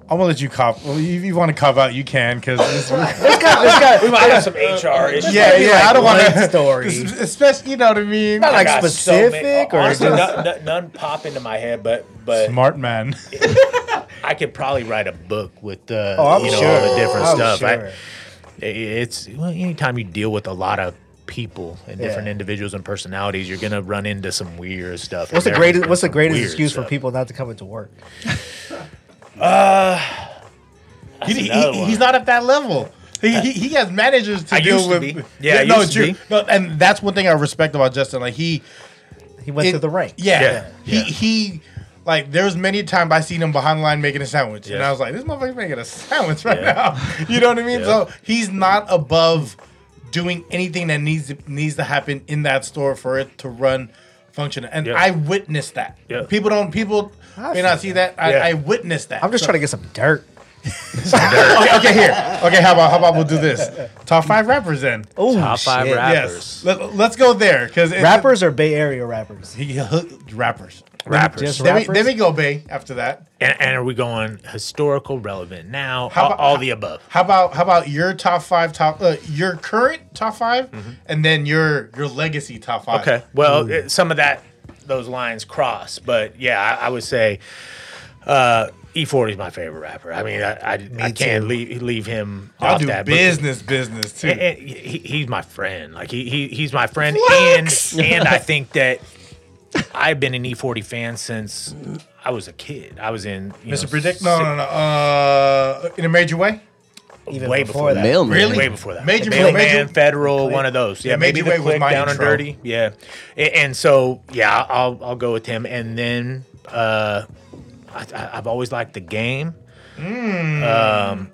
I'm gonna let you cop. Well, if you want to cop out, you can, because this, this guy, this guy, We might have some HR issues. yeah, yeah. I don't want one to story. especially you know what I mean. Not like got so specific or honestly, just- none, none- none pop into my head, but but Smart man. I could probably write a book with uh, Oh, you know sure. all the different I'm stuff. I- sure. it- it's well, anytime you deal with a lot of people and different Yeah. individuals and personalities, you're gonna run into some weird stuff. What's the greatest? What's the greatest weird excuse for people not to come into work? (laughs) Uh, he, he- he's not at that level. He, he, he has managers to I deal used to with. be. Yeah, I no, used to true. be. No, and that's one thing I respect about Justin. Like he, He went it- through the rank. Yeah, Yeah, he yeah. he. Like there's many times I seen him behind the line making a sandwich, and I was like, "This motherfucker's making a sandwich right Yeah. now." (laughs) You know what I mean? Yeah. So he's not above doing anything that needs to, needs to happen in that store for it to run, function. And Yeah. I witnessed that. Yeah. People don't. People I may not see that. I, Yeah. I witnessed that. I'm just So- trying to get some dirt. (laughs) okay, okay, here. Okay, how about how about we'll do this? Top five rappers then. Oh, Top five shit. rappers. Yes. Let, let's go there because Rappers or Bay Area rappers? He, he, rappers. Rappers. Just Then we, rappers? then we go Bay after that. And, and are we going historical, relevant now? How all, about- all the above. How about how about your top five top uh, your current top 5 and then your your legacy top five. Okay. Well, it- some of that, those lines cross, but yeah, I, I would say uh, E40 is my favorite rapper. I mean, I, I, I can't leave, leave him I'll off do that. business business too. and- and he, he's my friend. Like he, he he's my friend, Flex! and (laughs) and I think that I've been an E40 fan since I was a kid. I was in you Mr. know, Predict? No, no, no. Uh, in a major way. Even way before before that. that. Mailman. Really? Way before that. Major- Mailman, Major- Federal, one of those. Yeah, Yeah, maybe Major the Way was Click my down and intro. dirty. Yeah, A- and so yeah, I'll I'll go with him. And then uh, I, I- I've always liked the game. Hmm. Um,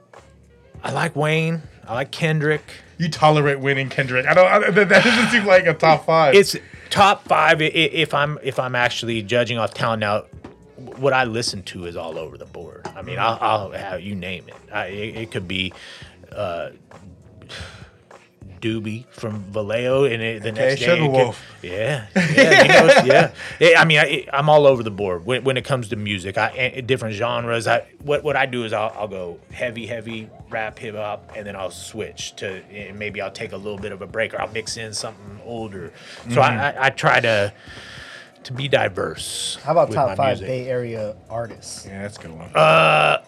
I like Wayne. I like Kendrick. You tolerate winning Kendrick. I don't. I, that that doesn't seem like a top five. It's top five i- i- if I'm if I'm actually judging off talent now. What I listen to is all over the board. I mean, I'll, I'll have you name it. I, it, it could be uh, Doobie from Vallejo, and it, the Okay, next day, could- yeah, yeah, you know, yeah. (laughs) It- I mean, I, I'm all over the board when, when it comes to music. I different genres. I what what I do is I'll, I'll go heavy, heavy rap, hip hop, and then I'll switch to maybe I'll take a little bit of a break, or I'll mix in something older. So I, I, I try to to be diverse. How about top five music. Bay Area artists? yeah, that's a good one. Uh,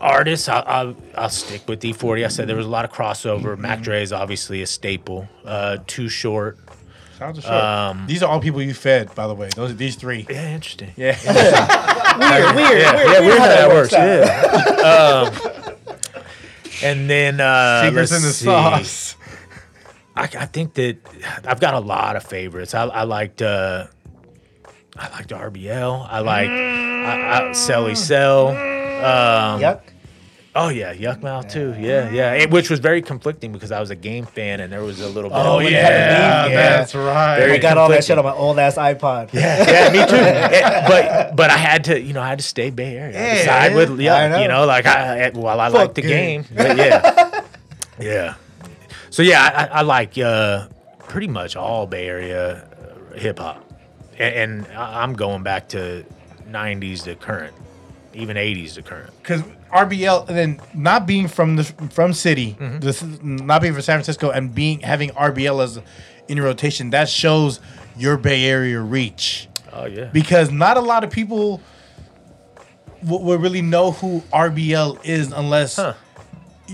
artists, I'll, I'll, I'll stick with E40. I said there was a lot of crossover. Mac Dre is obviously a staple. Uh, Too Short. Sounds short. um, these are all people you fed, by the way. Those are these three. Yeah, interesting. Yeah. (laughs) Weird, weird, Yeah, weird, yeah, weird weird how that works. Yeah. out. um, and then uh, Secrets let's in the see. sauce. I, I think that I've got a lot of favorites. I, I liked uh, I liked RBL. I liked I, I, Celly Cel. Um, Yuck. Oh yeah, Yukmouth too. Yeah, yeah. It- which was very conflicting because I was a game fan and there was a little bit. Oh, of, yeah, you had the beef, yeah. that's right. Very I got all that shit on my old ass iPod. yeah, yeah, me too. (laughs) But but I had to, you know, I had to stay Bay Area. I had Yeah, side yeah. with I Yuck. know. You know, like I, I while I like the game. game, (laughs) but yeah, yeah. So yeah, I, I like uh, pretty much all Bay Area uh, hip hop, and, and I'm going back to '90s to current, even '80s to current. because RBL and then not being from the from city, Mm-hmm. this not being from San Francisco, and being having RBL as in your rotation, that shows your Bay Area reach. Oh yeah, Because not a lot of people w- will really know who RBL is unless Huh.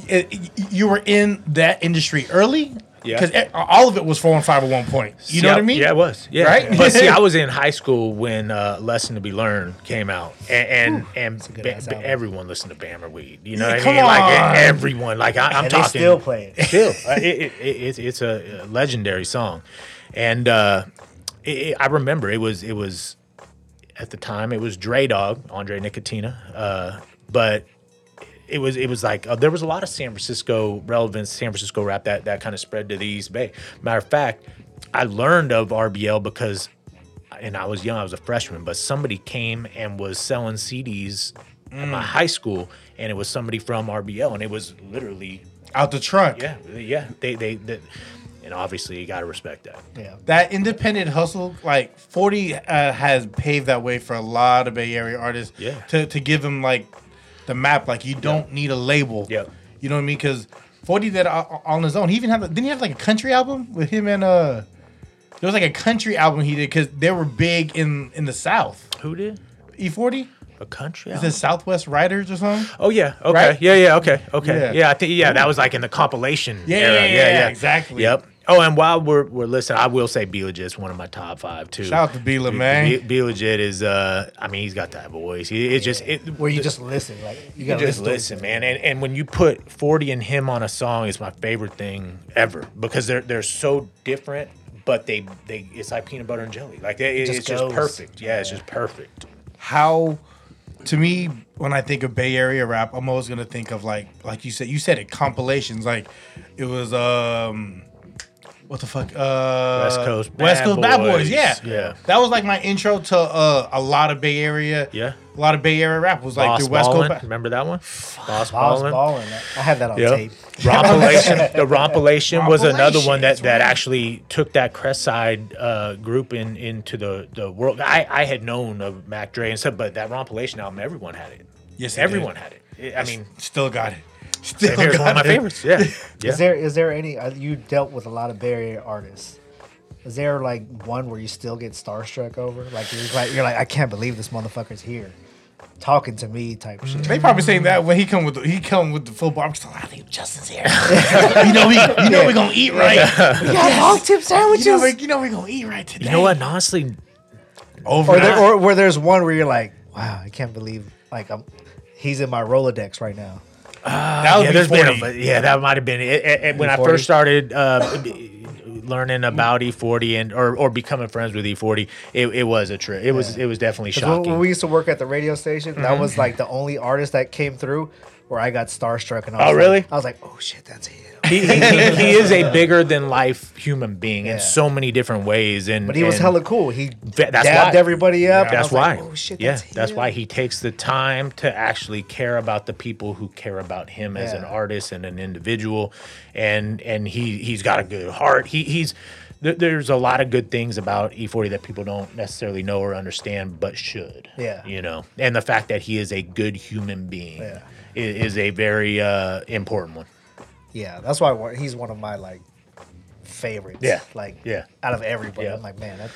it- you were in that industry early. Yeah. because all of it was four and five at one point. You know what I mean? Yeah, it was. Yeah. Right? But see, I was (laughs) in high school when uh, "Lesson to Be Learned" came out, and and, and good ba- ba- everyone listened to Bammer Weed. You know Yeah, what I mean? Like on. e- everyone. Like I, I'm And talking. still playing. Still, (laughs) uh, it, it, it, it's it's a legendary song, and uh, I remember it was it was at the time it was Dre Dog, Andre Nickatina, uh, but it was it was like uh, there was a lot of San Francisco relevance, San Francisco rap that that kind of spread to the East Bay. Matter of fact, I learned of RBL because, and I was young, I was a freshman, but somebody came and was selling CDs at my high school, and it was somebody from RBL, and it was literally Out the trunk. yeah, yeah. They they, they and obviously you got to respect that. Yeah. That independent hustle, like 40 uh, has paved that way for a lot of Bay Area artists. Yeah. To, to give them like the map, like you don't need a label. Yeah. You know what I mean? Because 40 did on his own. He even had, didn't he have like a country album with him and, uh, there was like a country album he did because they were big in, in the South. Who did E40? a country? Is album? it Southwest Riders or something? Oh yeah, okay, Right? yeah, yeah, okay, okay, Yeah. yeah. I think yeah, that was like in the compilation. Yeah, era. yeah, yeah, yeah, exactly. Yep. Oh, and while we're we're listening, I will say B Legit is one of my top five too. Shout out to B-Legit, man. B, B Legit is uh, I mean, he's got that voice. He, it's just it, Where you just listen, like you you gotta just listen. listen, man. And and when you put forty and him on a song, it's my favorite thing ever because they're they're so different, but they they it's like peanut butter and jelly. Like it, just it's just goes. perfect. Yeah, it's just perfect. how to me when I think of Bay Area rap, I'm always gonna think of like like you said you said it compilations like it was um what the fuck uh West Coast West Bad Coast Bad Boys Boys. yeah Yeah. that was like my intro to uh a lot of Bay Area Yeah. a lot of Bay Area rap was like Boss through West Ballin', Coast Ba- remember that one? Boss Boss Ballin'. balling. I had that on Yep. tape. (laughs) Rompilation. the Rompilation was another one that, that actually took that Crest Side uh, group in into the, the world. I, I had known of Mac Dre and stuff, but that Rompilation album, everyone had it. Yes, everyone did. had it. It- I mean, still got it still it's one of my it. favorites. Yeah, (laughs) yeah. Is there is there any uh, you dealt with a lot of Bay Area artists? Is there like one where you still get starstruck over? Like you're like you're like I can't believe this motherfucker's here, talking to me type shit. They probably saying that when he come with the, he come with the full barbecue. I think Justin's here. (laughs) (laughs) you know we you know we're gonna eat right. We got hog tip sandwiches. You know, we, you know we're gonna eat right today. you know what? Honestly, Over or, there, or where there's one where you're like, wow, I can't believe like I'm, he's in my Rolodex right now. That yeah, there's been a, yeah, that might have been it, it- it- when I E40? first started uh, learning about E40 and or, or becoming friends with E40. It, it was a trip. It was it was definitely shocking. when we used to work at the radio station, that Mm-hmm. was like the only artist that came through where I got starstruck and I was Oh, like- really? I was like, oh shit, that's him. He, he, he, is a bigger than life human being Yeah. in so many different ways, and But he was and hella cool. He Th- that's dabbed why. everybody up. and I That's was why. like, oh shit, yeah, that's, that's him. why he takes the time to actually care about the people who care about him as an Yeah. artist and an individual, and and he he's got a good heart. He he's there, there's a lot of good things about E40 that people don't necessarily know or understand, but should. Yeah. you know, and the fact that he is a good human being i- is, a very uh, important one. Yeah, that's why one- he's one of my like favorites. Yeah. like Yeah. out of everybody, Yeah. I'm like, man, that,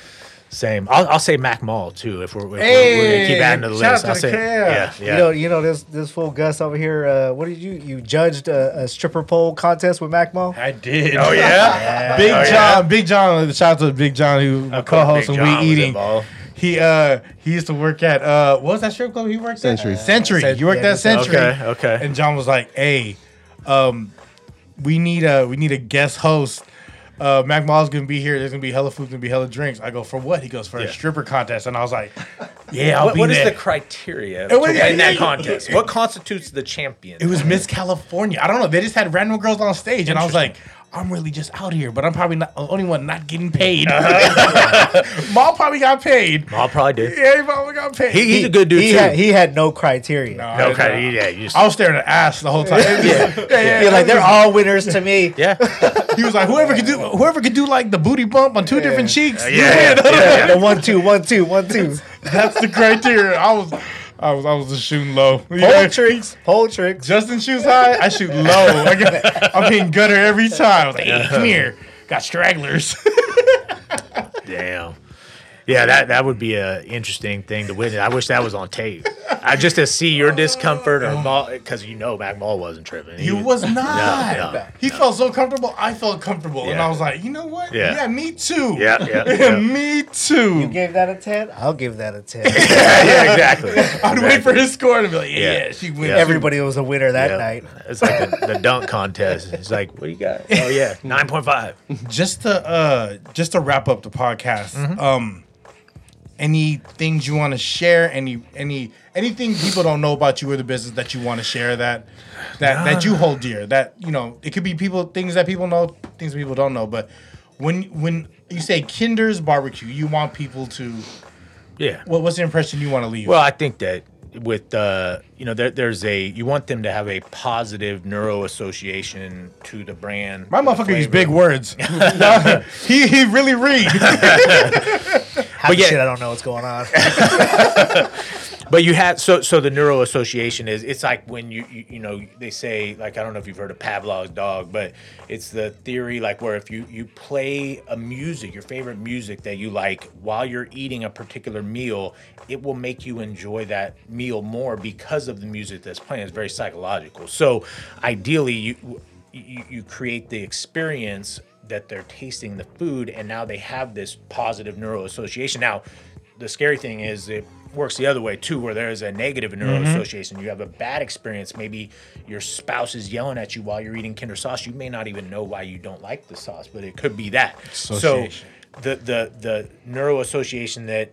Same. I'll, I'll say Mac Mall too if we're, if we're, we're gonna keep adding to the list. out I'll to say yeah, yeah. you know, you know this this fool Gus over here. Uh, what did you you judged a, a stripper pole contest with Mac Mall? I did. oh (laughs) yeah. Big Oh, yeah? John, Big John. Shout out to Big John who Of co-hosts and we was eating. involved. He uh he used to work at uh what was that strip club he worked Century. at? Century. Cent- you worked yeah, at Century. Okay, okay. And John was like, "Hey, um, we need a we need a guest host. Uh, Mac Mall's gonna be here. There's gonna be hella food, gonna be hella drinks." I go for what? He goes for Yeah. a stripper contest, and I was like, (laughs) "Yeah, I'll What, be what is there." the criteria It to was- win that contest? What constitutes the champion? It was Miss California. I don't know. They just had random girls on stage, and I was like, I'm really just out here, but I'm probably not the only one not getting paid. Uh-huh. (laughs) Mall probably got paid. I'll probably did. Yeah, he probably got paid. He, he's a good dude he too. Had, he had no criteria. No, okay, yeah, you just, I was staring at ass the whole time. (laughs) yeah, yeah, yeah. You're like they're (laughs) all winners to me. yeah, He was like, whoever could do, whoever could do like the booty bump on two different cheeks. yeah, yeah, yeah. The one two one two one two. that's the criteria. I was, I was, I was just shooting low. (laughs) Pole Yeah. tricks. Pole tricks. Justin shoots high. I shoot low. I got, I'm hitting gutter every time. I was like, hey, come (laughs) here. Got stragglers. (laughs) Damn. Yeah, that that would be a interesting thing to witness. I wish that was on tape. I just to see your discomfort or because you know Mac Mall wasn't tripping. He was not. Yeah, yeah, he felt so comfortable. I felt comfortable, and I was like, you know what? Yeah. me too. Yeah, yeah, (laughs) yeah. me too. You gave that a 10? I'll give that a 10. (laughs) yeah, exactly. (laughs) I'd wait for his score to be like, yeah, Yeah. yeah she wins. Yeah. Everybody was a winner that Yeah. night. It's like the, the dunk contest. It's like, what do you got? Oh yeah, nine point five. just to uh just to wrap up the podcast Mm-hmm. um any things you want to share any any anything people don't know about you or the business that you want to share that that that you hold dear that you know it could be people things that people know things that people don't know but when when you say kinder's barbecue you want people to Yeah. what, what's the impression you want to leave Well, I think that with uh, you know, there, there's a you want them to have a positive neuro association to the brand. my motherfucker use big words (laughs) (laughs) he he really read (laughs) How But yeah- shit, I don't know what's going on. (laughs) But you have so so the neural association is it's like when you, you you know they say like I don't know if you've heard of Pavlov's dog, but it's the theory like where if you you play a music, your favorite music that you like while you're eating a particular meal, it will make you enjoy that meal more because of the music that's playing. It's very psychological. So ideally you you, you create the experience that they're tasting the food and now they have this positive neural association. Now the scary thing is it works the other way too, where there is a negative neuro mm-hmm. association. You have a bad experience. Maybe your spouse is yelling at you while you're eating Kinder sauce. You may not even know why you don't like the sauce, but it could be that. So the the the neuro association that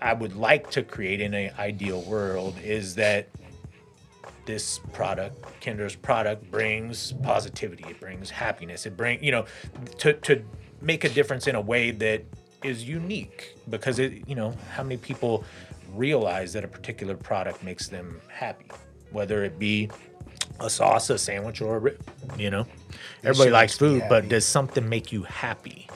I would like to create in an ideal world is that this product, Kinder's product, brings positivity. It brings happiness. It bring you know to to make a difference in a way that is unique because it you know how many people realize that a particular product makes them happy, whether it be a sauce, a sandwich, or a rib. You know, everybody likes food, but does something make you happy?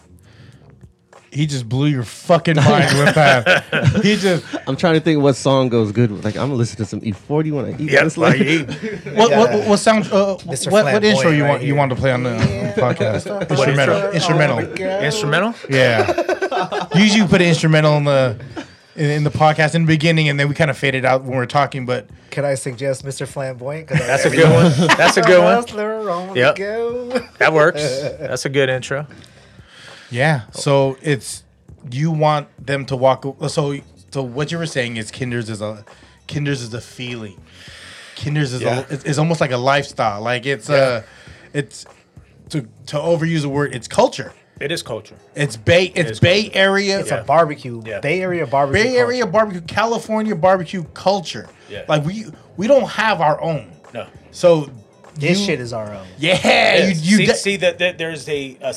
He just blew your fucking mind with that (laughs) he just I'm trying to think what song goes good. with- Like I'm gonna listen to some E40 when I eat. Yep, honestly. while you eat. What, what, what sound? Uh, what, Mr. what intro Flamboyant you right want? You here. want to play on the podcast? Instrumental. intro? Instrumental. Instrumental? Yeah. Usually, we put an instrumental in the in, in the podcast in the beginning, and then we kind of fade it out when we're talking. But Can I suggest Mr. Flamboyant? That's a good one. That's a good one. Hustler Yep. go. That works. That's a good intro. Yeah, so it's you want them to walk. So so what you were saying is Kinder's is a Kinder's is a feeling. Kinder's is Yeah. a, it's, it's almost like a lifestyle. Like it's uh it's to to overuse the word. It's culture. It is culture. It's Bay. It's is Bay Area. It's Yeah. a barbecue. Yeah. Bay Area barbecue. Bay Area culture. barbecue, California barbecue culture. Yeah. Like we we don't have our own. No. So This you- shit is our own. yeah. You, you see, de- see that, that there's a, a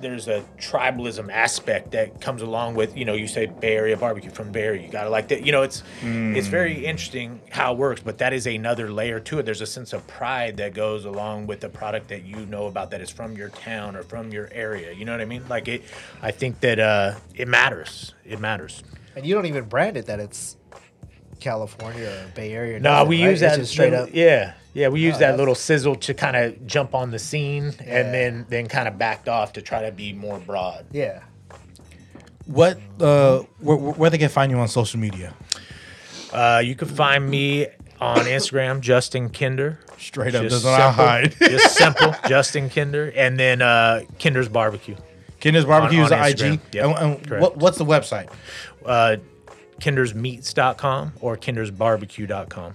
there's a tribalism aspect that comes along with you know you say Bay Area barbecue from Bay Area you gotta like that you know it's it's very interesting how it works but that is another layer to it there's a sense of pride that goes along with the product that you know about that is from your town or from your area you know what I mean like it I think that uh it matters it matters And you don't even brand it that it's California or Bay Area. No, nothing, we right? use It's that just straight little- up. Yeah, yeah, we use Oh, that little sizzle to kind of jump on the scene, Yeah. and then then kind of backed off to try to be more broad. Yeah. what uh where, where they can find you on social media? Uh, you can find me on Instagram, Justin Kinder. Straight up, Just doesn't simple, hide. (laughs) just simple, Justin Kinder, and then uh, Kinder's Barbecue. Kinder's barbecue On- is on the IG. Instagram. Yep, And, and correct. what, what's the website? Uh, kindersmeats.com or kindersbarbecue.com.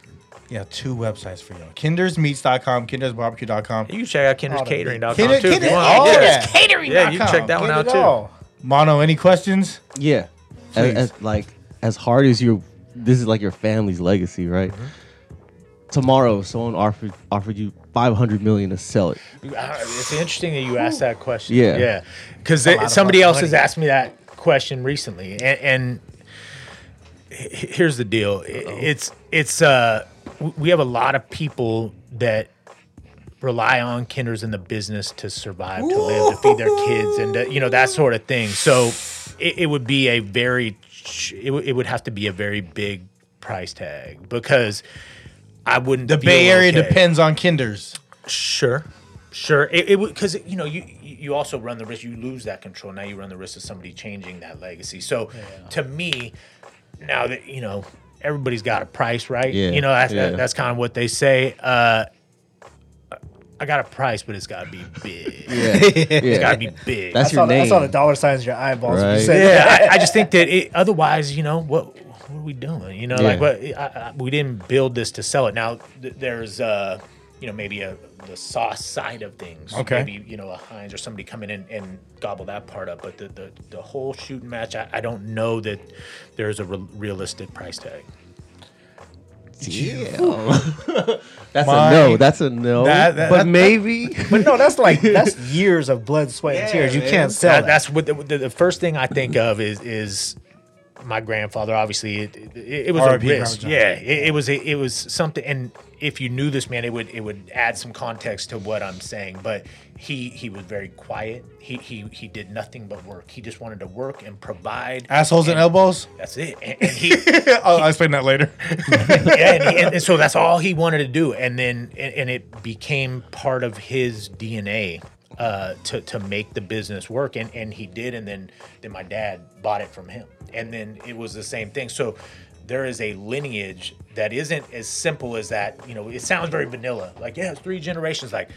Yeah, two websites for you. Kindersmeats.com, kindersbarbecue.com. You can check out the kinderscatering.com Kinder- too if Kinder- you oh, yeah. yeah. catering. Yeah, you can check that one out too. all. Mono, any questions? Yeah. As, as, like as hard as your this is like your family's legacy, right? Tomorrow, someone offered offered you five hundred million to sell it. It's interesting that you asked that question. Yeah. yeah, because somebody else money. has asked me that question recently, and, and here's the deal: I- it's it's uh w- we have a lot of people that rely on kinders in the business to survive, to live, to feed their kids, and to, you know that sort of thing. So it, it would be a very it, w- it would have to be a very big price tag because I wouldn't. The Bay Area okay. depends on Kinder's. Sure, sure. It, it because you know you you also run the risk you lose that control. Now you run the risk of somebody changing that legacy. So to me, now that you know everybody's got a price, right? Yeah, You know, that's, yeah. that's kind of what they say. Uh, I got a price, but it's got to be big. (laughs) Yeah, It's got to be big. That's I saw, your the, I saw the dollar signs in your eyeballs. when you said yeah. I, I just think that it, otherwise, you know, what what are we doing? You know, like Yeah. what I, I, we didn't build this to sell it. Now th- there's uh, you know, maybe a the sauce side of things. Okay. Maybe you know a Heinz or somebody come in and, and gobble that part up. But the the, the whole shooting match, I, I don't know that there's a re- realistic price tag. Yeah. (laughs) that's My- a no. That's a no. That- that- but that- maybe. But no, that's like that's (laughs) years of blood, sweat, and tears. You man. can't sell That, that. that's what the, the, the first thing I think of is is my grandfather. Obviously, it, it, it was a risk. Yeah, it, it was a, it was something. And if you knew this man, it would it would add some context to what I'm saying. But he he was very quiet. He he he did nothing but work. He just wanted to work and provide. Assholes and and elbows. That's it. And, and he (laughs) I'll, I'll explain that later. (laughs) yeah, and, and, so that's all he wanted to do, and then and it became part of his DNA uh, to to make the business work, and and he did, and then then my dad bought it from him, and then it was the same thing. So there is a lineage that isn't as simple as that. You know, it sounds very vanilla, like yeah, it's three generations, like.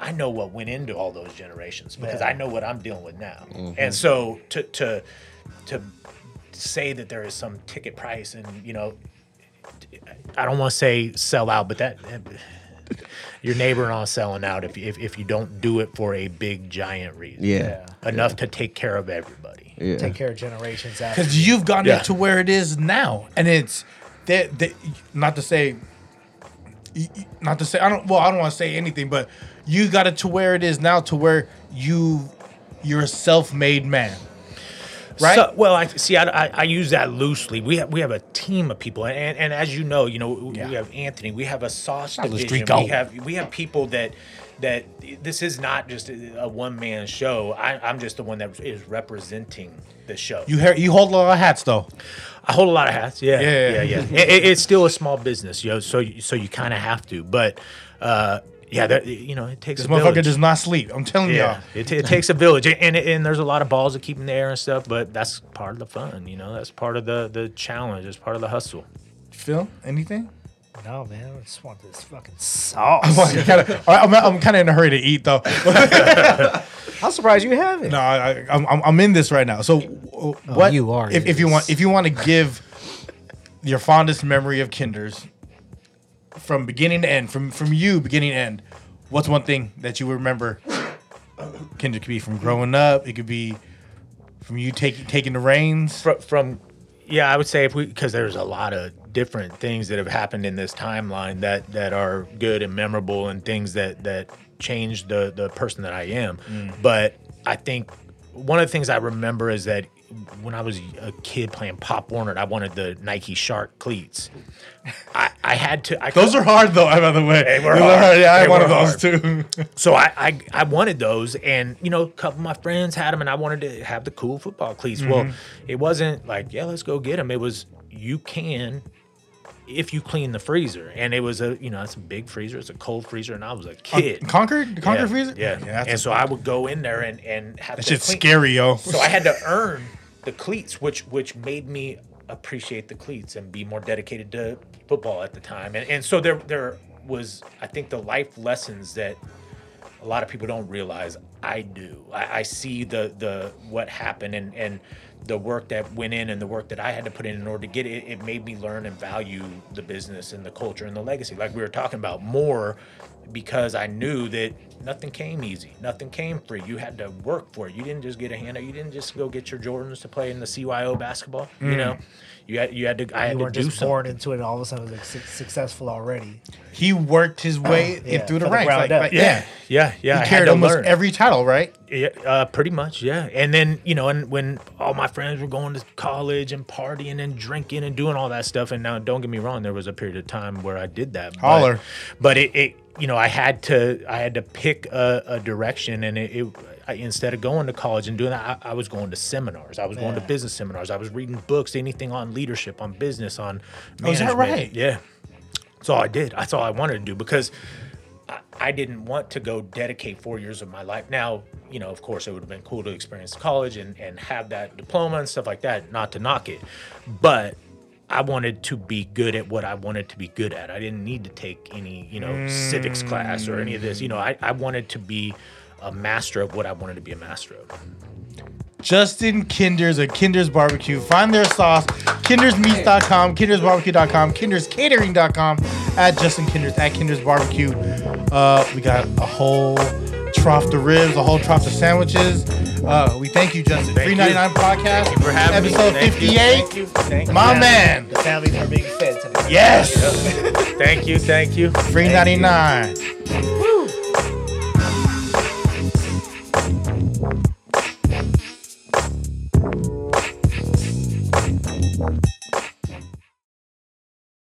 I know what went into all those generations because I know what I'm dealing with now. And so to to to say that there is some ticket price and you know I don't want to say sell out, but that your neighbor not selling out if, if if you don't do it for a big giant reason. Yeah. Enough to take care of everybody. Yeah. Take care of generations after. because you've gotten Yeah. it to where it is now, and it's that that not to say, y- y- not to say I don't. Well, I don't want to say anything, but you got it to where it is now, to where you you're a self-made man, right? So, well, I see. I, I, I use that loosely. We have we have a team of people, and, and as you know, you know we Yeah. have Anthony. We have a sauce Not the division. street We have we have people that that this is not just a, a one man show. I, I'm just the one that is representing the show. you hear, you hold a lot of hats though. I hold a lot of hats. Yeah, Yeah. yeah, yeah. It- it- it's still a small business, yo. So you- so you kind of have to, but uh, yeah, that, you know, it takes This a village. motherfucker does not sleep. I'm telling yeah, y'all. it, it takes a village, and and there's a lot of balls to keep in the air and stuff. But that's part of the fun, you know. That's part of the the challenge. It's part of the hustle. Phil, anything? no, man, I just want this fucking sauce. I'm kind of I'm, I'm kind of in a hurry to eat though. (laughs) I'm surprised you haven't. No, I, I, I'm I'm- I'm in this right now. So, uh, what you are If, if you want, if you want to give your fondest memory of Kinder's from beginning to end, from from you beginning to end, what's one thing that you remember? Kinder could be from growing up. It could be from you taking taking the reins. From, from yeah, I would say if we because there's a lot of different things that have happened in this timeline that that are good and memorable and things that that changed the the person that I am. Mm. But I think one of the things I remember is that when I was a kid playing Pop Warner, I wanted the Nike Shark cleats. I, I had to. I Those are hard though. By the way, They were are hard. Yeah, I had one of those too. So I, I I wanted those, and you know, a couple of my friends had them, and I wanted to have the cool football cleats. Well, mm-hmm. it wasn't like, yeah, let's go get them. It was you can if you clean the freezer, and it was a you know it's a big freezer, it's a cold freezer, and I was a kid. Concord, the Concord yeah, freezer. yeah. that's and so I would go in there and and have that shit's clean- scary, yo. So I had to earn the cleats, which which made me appreciate the cleats and be more dedicated to football at the time. And and so there there was I think the life lessons that a lot of people don't realize I do. I, I see the the what happened and and the work that went in and the work that I had to put in in order to get it. It made me learn and value the business and the culture and the legacy, like we were talking about more, because I knew that nothing came easy, nothing came free. You had to work for it. You didn't just get a handout. You didn't just go get your Jordans to play in the CYO basketball. You know, you had you had to. I had You to weren't do just born into it, and all of a sudden it was like su- successful already. He worked his way in Yeah, through the from the ranks. like, like, Yeah, yeah, yeah. I He had carried almost learn. every title, right? Yeah, uh, pretty much, yeah. And then you know, and when all my friends were going to college and partying and drinking and doing all that stuff, and now don't get me wrong, there was a period of time where I did that. but- Holler. But, it, it, you know, I had to, I had to pick a, a direction, and it, it I, instead of going to college and doing that, I, I was going to seminars. I was going to business seminars. I was reading books, anything on leadership, on business, on. Oh, is that right? Yeah. That's all I did. That's all I wanted to do because I, I didn't want to go dedicate four years of my life. Now, you know, of course, it would have been cool to experience college and, and have that diploma and stuff like that, not to knock it. But I wanted to be good at what I wanted to be good at. I didn't need to take any, you know, civics class or any of this. You know, I, I wanted to be a master of what I wanted to be a master of. Justin Kinders at Kinders Barbecue. Find their sauce, kindersmeats.com, kindersbarbecue.com, kinderscatering.com, at Justin Kinders, at Kinders Barbecue. Uh, we got a whole trough the ribs, a whole trough of sandwiches. Uh, we thank you, Justin. Thank 399 you. Podcast. Thank you for having episode me. 58. Thank you. Thank you. My man. The family's are being fed today. Yes. (laughs) thank you. Thank you. 399. Thank you.